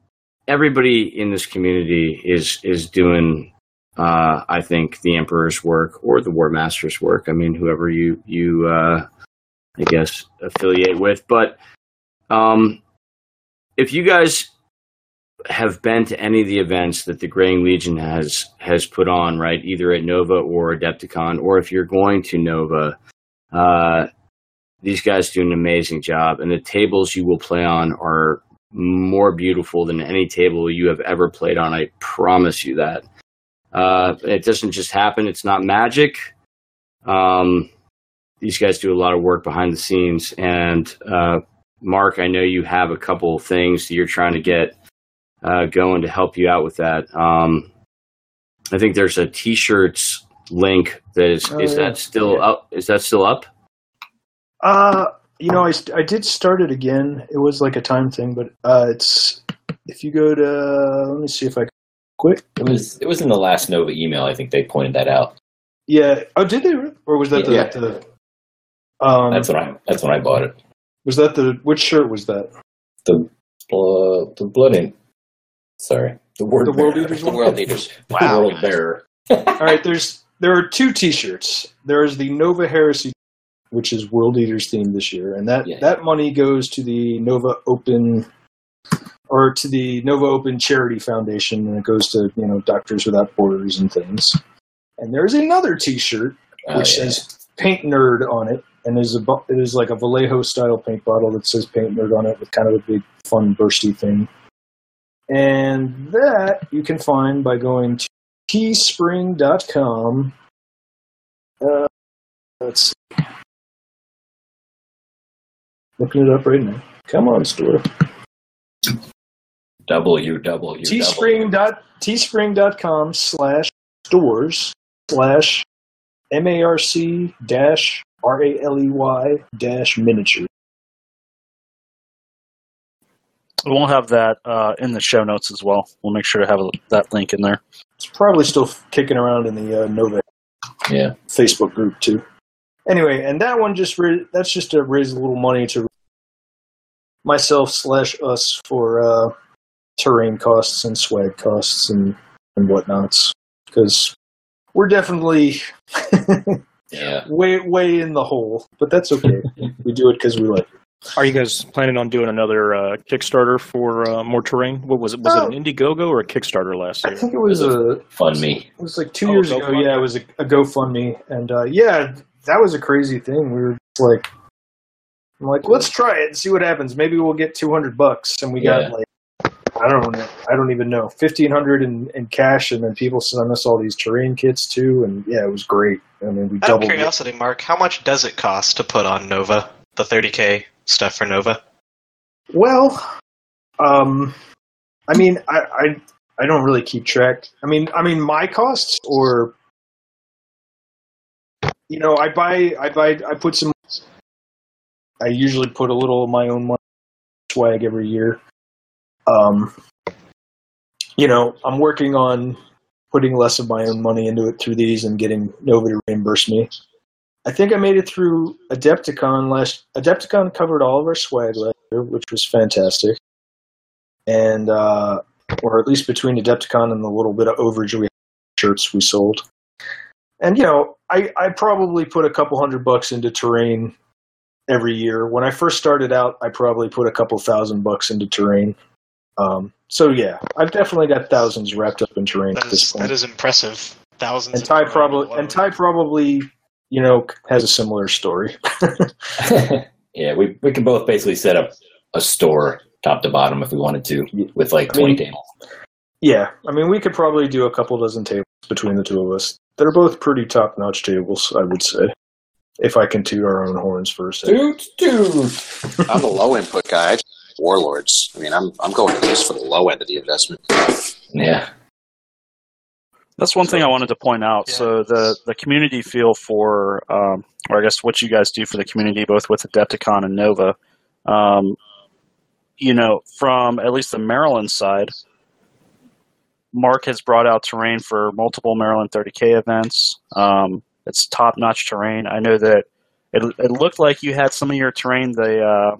Speaker 7: everybody in this community is is doing, uh, I think, the Emperor's work or the War Master's work. I mean, whoever you you, uh, I guess, affiliate with, but um, if you guys have been to any of the events that the Greying Legion has has put on, right? Either at Nova or Adepticon, or if you're going to Nova, uh, these guys do an amazing job, and the tables you will play on are more beautiful than any table you have ever played on. I promise you that. Uh, it doesn't just happen. It's not magic. Um, these guys do a lot of work behind the scenes, and uh, Mark, I know you have a couple of things that you're trying to get uh, going to help you out with that. Um, I think there's a t-shirts link that is
Speaker 8: Oh,
Speaker 7: is
Speaker 8: yeah.
Speaker 7: that still up? Is that still up?
Speaker 8: Uh, you know, I, I did start it again. It was like a time thing, but uh, it's if you go to let me see if I can quit.
Speaker 5: It was it was in the last Nova email. I think they pointed that out.
Speaker 8: Yeah. Oh, did they? Or was that the?
Speaker 5: Yeah.
Speaker 8: the um,
Speaker 5: That's when I that's when I bought it.
Speaker 8: was that the which shirt was that?
Speaker 5: The uh, the blood ink. Sorry, the word
Speaker 8: The World leaders.
Speaker 5: The world eaters. [laughs]
Speaker 8: Wow.
Speaker 5: The world bearer.
Speaker 8: All right. There's there are two T-shirts. There is the Nova Heresy, which is World Eaters themed this year, and that
Speaker 5: Yeah.
Speaker 8: that money goes to the Nova Open or to the Nova Open Charity Foundation, and it goes to you know Doctors Without Borders and things. And there's another T-shirt
Speaker 5: Oh,
Speaker 8: which
Speaker 5: yeah.
Speaker 8: says Paint Nerd on it, and there's a bu- it is like a Vallejo style paint bottle that says Paint Nerd on it with kind of a big fun bursty thing. And that you can find by going to teespring.com. Uh, let's see. Looking it up right now. Come on, store.
Speaker 5: W W
Speaker 8: Teespring dot teespring.com slash stores slash M A R C dash R A L E Y dash miniature.
Speaker 9: We won't have that uh, in the show notes as well. We'll make sure to have a, that link in there.
Speaker 8: It's probably still kicking around in the uh, Nova
Speaker 5: Yeah.
Speaker 8: Facebook group too. Anyway, and that one just ra- that's just to raise a little money to myself slash us for uh, terrain costs and swag costs and and whatnots because we're definitely [laughs]
Speaker 5: Yeah.
Speaker 8: way way in the hole, but that's okay. [laughs] we do it because we like it.
Speaker 2: Are you guys planning on doing another uh, Kickstarter for uh, more terrain? What was it? Was
Speaker 8: Oh.
Speaker 2: it an Indiegogo or a Kickstarter last year?
Speaker 8: I think it was a
Speaker 5: Fund me.
Speaker 8: It was like two
Speaker 2: Oh,
Speaker 8: years ago. Yeah, it was a, a GoFundMe, and uh, yeah, that was a crazy thing. We were just like, I'm like, let's try it and see what happens. Maybe we'll get 200 bucks, and we
Speaker 5: Yeah.
Speaker 8: got like, I don't know, I don't even know, 1500 in, in cash, and then people sent us all these terrain kits too, and yeah, it was great. I mean, we
Speaker 6: Out of
Speaker 8: doubled. it.
Speaker 6: curiosity, Mark, how much does it cost to put on Nova? The 30k stuff for Nova?
Speaker 8: Well, um, I mean, I, I I don't really keep track. I mean, I mean my costs, or you know, I buy, I buy, I put some. I usually put a little of my own money swag every year. Um, you know, I'm working on putting less of my own money into it through these and getting Nova to reimburse me. I think I made it through Adepticon last. Adepticon covered all of our swag last year, which was fantastic, and uh, or at least between Adepticon and the little bit of overage we had shirts we sold. And you know, I I probably put a couple hundred bucks into terrain every year. When I first started out, I probably put a couple thousand bucks into terrain. Um, so yeah, I've definitely got thousands wrapped up in terrain
Speaker 6: That
Speaker 8: at this
Speaker 6: is
Speaker 8: point.
Speaker 6: that is impressive. Thousands.
Speaker 8: and Ty probably and Ty probably you know has a similar story. [laughs]
Speaker 5: yeah, we we can both basically set up a store top to bottom if we wanted to with like
Speaker 8: I mean-
Speaker 5: 20 tables.
Speaker 8: Yeah, I mean, we could probably do a couple dozen tables between the two of us. They're both pretty top notch tables, I would say. If I can toot our own horns for a second.
Speaker 5: Toot toot. [laughs]
Speaker 4: I'm a low input guy. I Warlords. I mean, I'm I'm going at least for the low end of the investment.
Speaker 5: Yeah.
Speaker 9: That's one thing I wanted to point out.
Speaker 6: Yeah.
Speaker 9: So the the community feel for, um, or I guess what you guys do for the community, both with Adepticon and Nova. Um, you know, from at least the Maryland side, Mark has brought out terrain for multiple Maryland 30k events. Um, it's top notch terrain. I know that it, it looked like you had some of your terrain. The uh,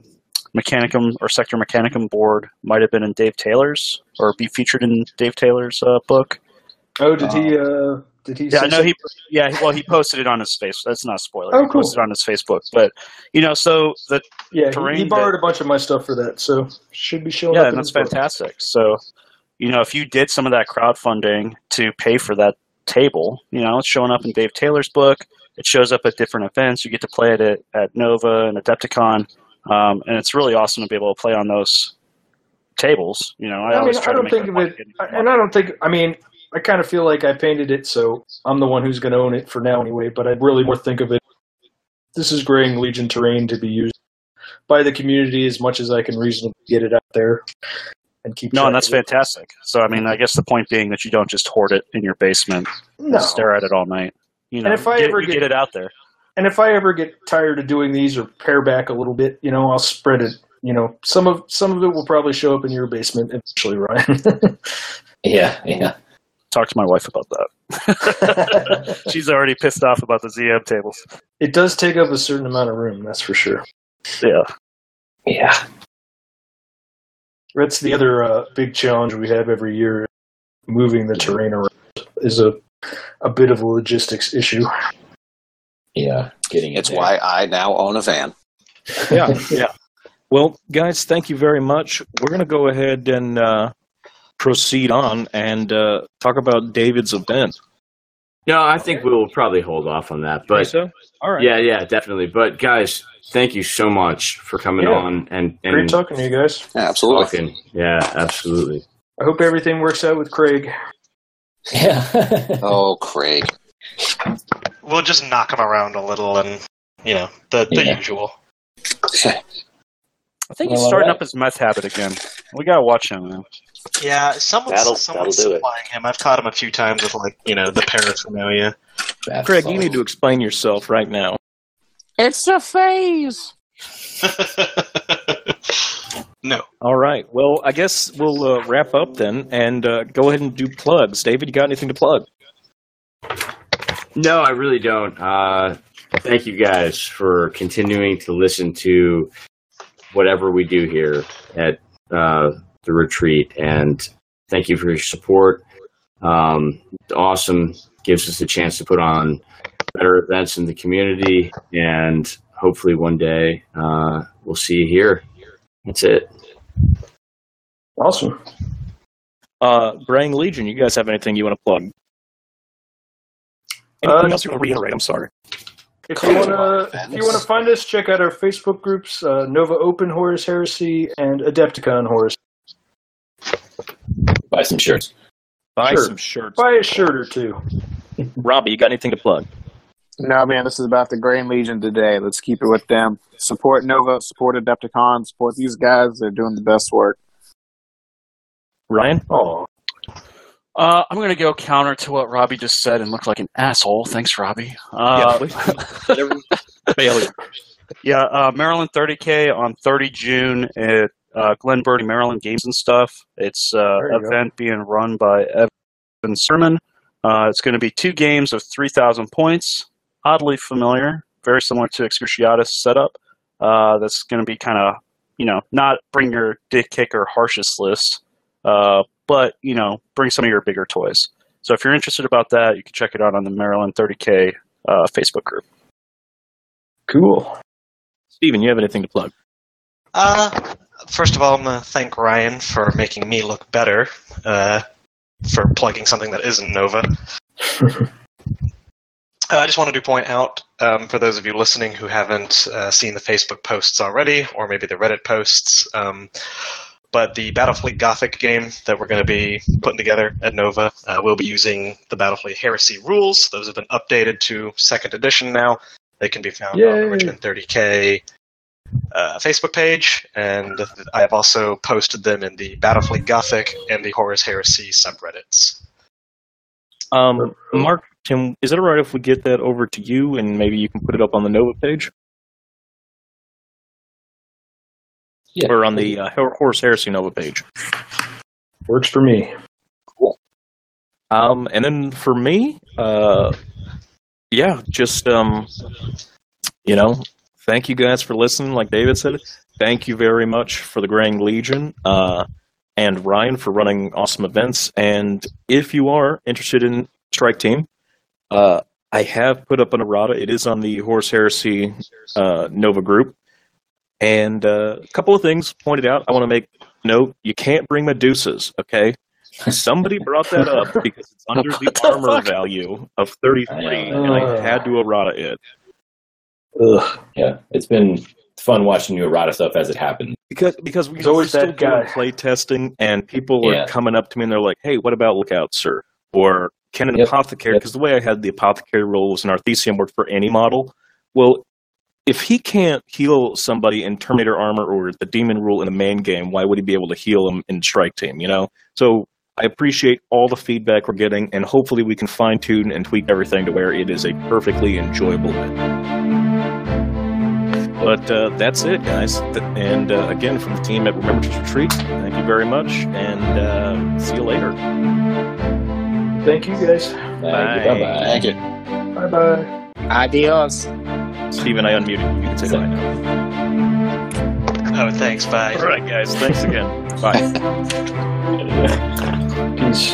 Speaker 9: Mechanicum or Sector Mechanicum board might have been in Dave Taylor's or be featured in Dave Taylor's uh, book.
Speaker 8: Oh, did he? Uh, did he?
Speaker 9: Yeah, I know he. Yeah, well, he posted it on his face. That's not a spoiler.
Speaker 8: Oh,
Speaker 9: he
Speaker 8: cool.
Speaker 9: posted it on his Facebook. But you know, so the
Speaker 8: Yeah, he,
Speaker 9: terrain
Speaker 8: he borrowed
Speaker 9: that-
Speaker 8: a bunch of my stuff for that, so should be showing
Speaker 9: yeah,
Speaker 8: up.
Speaker 9: and that's
Speaker 8: his book.
Speaker 9: fantastic. So, you know, if you did some of that crowdfunding to pay for that table, you know, it's showing up in Dave Taylor's book. It shows up at different events. You get to play it at, at Nova and Adepticon, um, and it's really awesome to be able to play on those tables. You know, I,
Speaker 8: I,
Speaker 9: always
Speaker 8: mean,
Speaker 9: try
Speaker 8: I
Speaker 9: to
Speaker 8: don't
Speaker 9: make
Speaker 8: think of it, I- and I don't think. I mean, I kind of feel like I painted it, so I'm the one who's going to own it for now, anyway. But I'd really more think of it. This is Greying Legion terrain to be used by the community as much as I can reasonably get it out there and keep.
Speaker 9: No, and that's fantastic. So, I mean, I guess the point being that you don't just hoard it in your basement
Speaker 8: No,
Speaker 9: and stare at it all night. You know,
Speaker 8: And if I
Speaker 9: get,
Speaker 8: ever get-
Speaker 9: get it out there.
Speaker 8: and if I ever get tired of doing these or pare back a little bit, you know, I'll spread it. You know, some of some of it will probably show up in your basement eventually, Ryan. [laughs]
Speaker 5: Yeah, yeah.
Speaker 9: Talk to my wife about that. [laughs] She's already pissed off about the ZM tables.
Speaker 8: it does take up a certain amount of room, that's for sure.
Speaker 9: Yeah.
Speaker 5: Yeah.
Speaker 8: That's the other uh, big challenge we have every year. Moving the terrain around is a a bit of a logistics issue.
Speaker 5: Yeah. Getting it
Speaker 4: It's
Speaker 5: there.
Speaker 4: why I now own a van. [laughs]
Speaker 2: Yeah, yeah. Well, guys, thank you very much. We're going to go ahead and uh, proceed on and uh, talk about David's event.
Speaker 7: No, I think we'll probably hold off on that. But
Speaker 2: so, all right.
Speaker 7: yeah, yeah, definitely. But guys, thank you so much for coming
Speaker 8: Yeah.
Speaker 7: on and
Speaker 8: Great
Speaker 7: and
Speaker 8: talking to you guys.
Speaker 4: Yeah, absolutely.
Speaker 7: talking. Yeah, absolutely.
Speaker 8: I hope everything works out with Craig.
Speaker 5: Yeah. [laughs]
Speaker 4: Oh, Craig.
Speaker 6: We'll just knock him around a little and, you know, the, the
Speaker 5: Yeah.
Speaker 6: usual. [laughs]
Speaker 9: I think he's starting
Speaker 5: alright.
Speaker 9: up his meth habit again. We gotta watch him, man.
Speaker 6: Yeah, someone's,
Speaker 4: That'll-
Speaker 6: someone's
Speaker 4: that'll do it.
Speaker 6: supplying him. I've caught him a few times with, like, you know, the paraphernalia.
Speaker 5: That's
Speaker 2: Craig, you need to explain yourself right now.
Speaker 10: It's a phase. [laughs]
Speaker 6: no.
Speaker 2: All right. Well, I guess we'll uh, wrap up then and uh, go ahead and do plugs. David, you got anything to plug?
Speaker 7: No, I really don't. Uh, thank you guys for continuing to listen to whatever we do here at uh, the retreat, and thank you for your support. Um, awesome. Gives us a chance to put on better events in the community, and hopefully one day uh, we'll we'll see you here. That's it.
Speaker 8: Awesome.
Speaker 2: Uh, Greying Legion, you guys have anything you want to plug? Anything
Speaker 8: Uh,
Speaker 2: else you want to reiterate? I'm sorry.
Speaker 8: If you wanna, if you wanna find us, check out our Facebook groups: uh, Nova Open Horus Heresy and Adepticon Horus.
Speaker 5: Buy some shirts.
Speaker 2: Buy
Speaker 8: Sure.
Speaker 2: some shirts.
Speaker 8: Buy a shirt or two.
Speaker 2: Robbie, you got anything to plug?
Speaker 3: No, man, this is about the Greying Legion today. Let's keep it with them. Support Nova, support Adepticon, support these guys. They're doing the best work.
Speaker 2: Ryan?
Speaker 8: Oh,
Speaker 9: Uh, I'm going to go counter to what Robbie just said and look like an asshole. Thanks, Robbie. Uh,
Speaker 2: Bailey. [laughs]
Speaker 9: yeah, uh, Maryland 30K on 30 June at uh, Glen Burnie, Maryland Games and Stuff. It's uh,
Speaker 8: There you go.
Speaker 9: event being run by Evan Sermon. Uh, it's going to be two games of 3,000 points. Oddly familiar, very similar to Excruciatus setup. Uh, that's going to be kind of, you know, not bring your dick kicker harshest list, uh, but, you know, bring some of your bigger toys. So if you're interested about that, you can check it out on the Maryland 30K uh, Facebook group.
Speaker 8: cool.
Speaker 2: Steven, you have anything to plug?
Speaker 6: Uh, first of all, I'm going to thank Ryan for making me look better uh, for plugging something that isn't Nova. [laughs] Uh, I just wanted to point out, um, for those of you listening who haven't uh, seen the Facebook posts already, or maybe the Reddit posts, um, but the Battlefleet Gothic game that we're going to be putting together at Nova, uh, we'll be using the Battlefleet Heresy rules. Those have been updated to second edition now. They can be found on the Richmond 30K uh, Facebook page, and I have also posted them in the Battlefleet Gothic and the Horus Heresy subreddits.
Speaker 2: Um, Mark, Tim, is it all right if we get that over to you and maybe you can put it up on the Nova page?
Speaker 5: Yeah.
Speaker 2: Or on the uh, Horus Heresy Nova page?
Speaker 8: Works for me. Cool.
Speaker 2: Um, and then for me, uh, yeah, just um, you know, thank you guys for listening. Like David said, thank you very much for the Greying Legion, uh, and Ryan for running awesome events. And if you are interested in Strike Team, uh, I have put up an errata. It is on the Horus Heresy uh, Nova group, and uh, a couple of things pointed out. I want to make note: you can't bring Medusas, okay? Somebody brought that up [laughs] because it's under the
Speaker 9: the
Speaker 2: armor
Speaker 9: fuck?
Speaker 2: value of 33, and I had to errata it.
Speaker 8: Ugh.
Speaker 5: Yeah, it's been fun watching you errata stuff as it happened.
Speaker 2: Because because we
Speaker 8: There's always
Speaker 2: we're still
Speaker 8: that guy.
Speaker 2: doing play testing, and people are coming up to me and they're like, "Hey, what about Lookout, sir?" Or can an
Speaker 5: Yep.
Speaker 2: apothecary?
Speaker 5: Yep.
Speaker 2: Because the way I had the apothecary role was a Narthecium worked for any model. Well, if he can't heal somebody in Terminator armor or the Demon rule in the main game, why would he be able to heal them in Strike Team? You know, so. I appreciate all the feedback we're getting, and hopefully we can fine tune and tweak everything to where it is a perfectly enjoyable event. But uh, that's it, guys. And uh, again, from the team at Remembrance Retreat, thank you very much, and uh, see you later.
Speaker 8: Thank you guys.
Speaker 2: Bye.
Speaker 5: Bye bye.
Speaker 4: Thank you.
Speaker 8: Bye bye.
Speaker 3: Adios.
Speaker 2: Steven, I unmuted. You can say bye now.
Speaker 6: Oh, thanks. Bye.
Speaker 2: All right, guys. Thanks again. Bye. [laughs]
Speaker 8: Peace.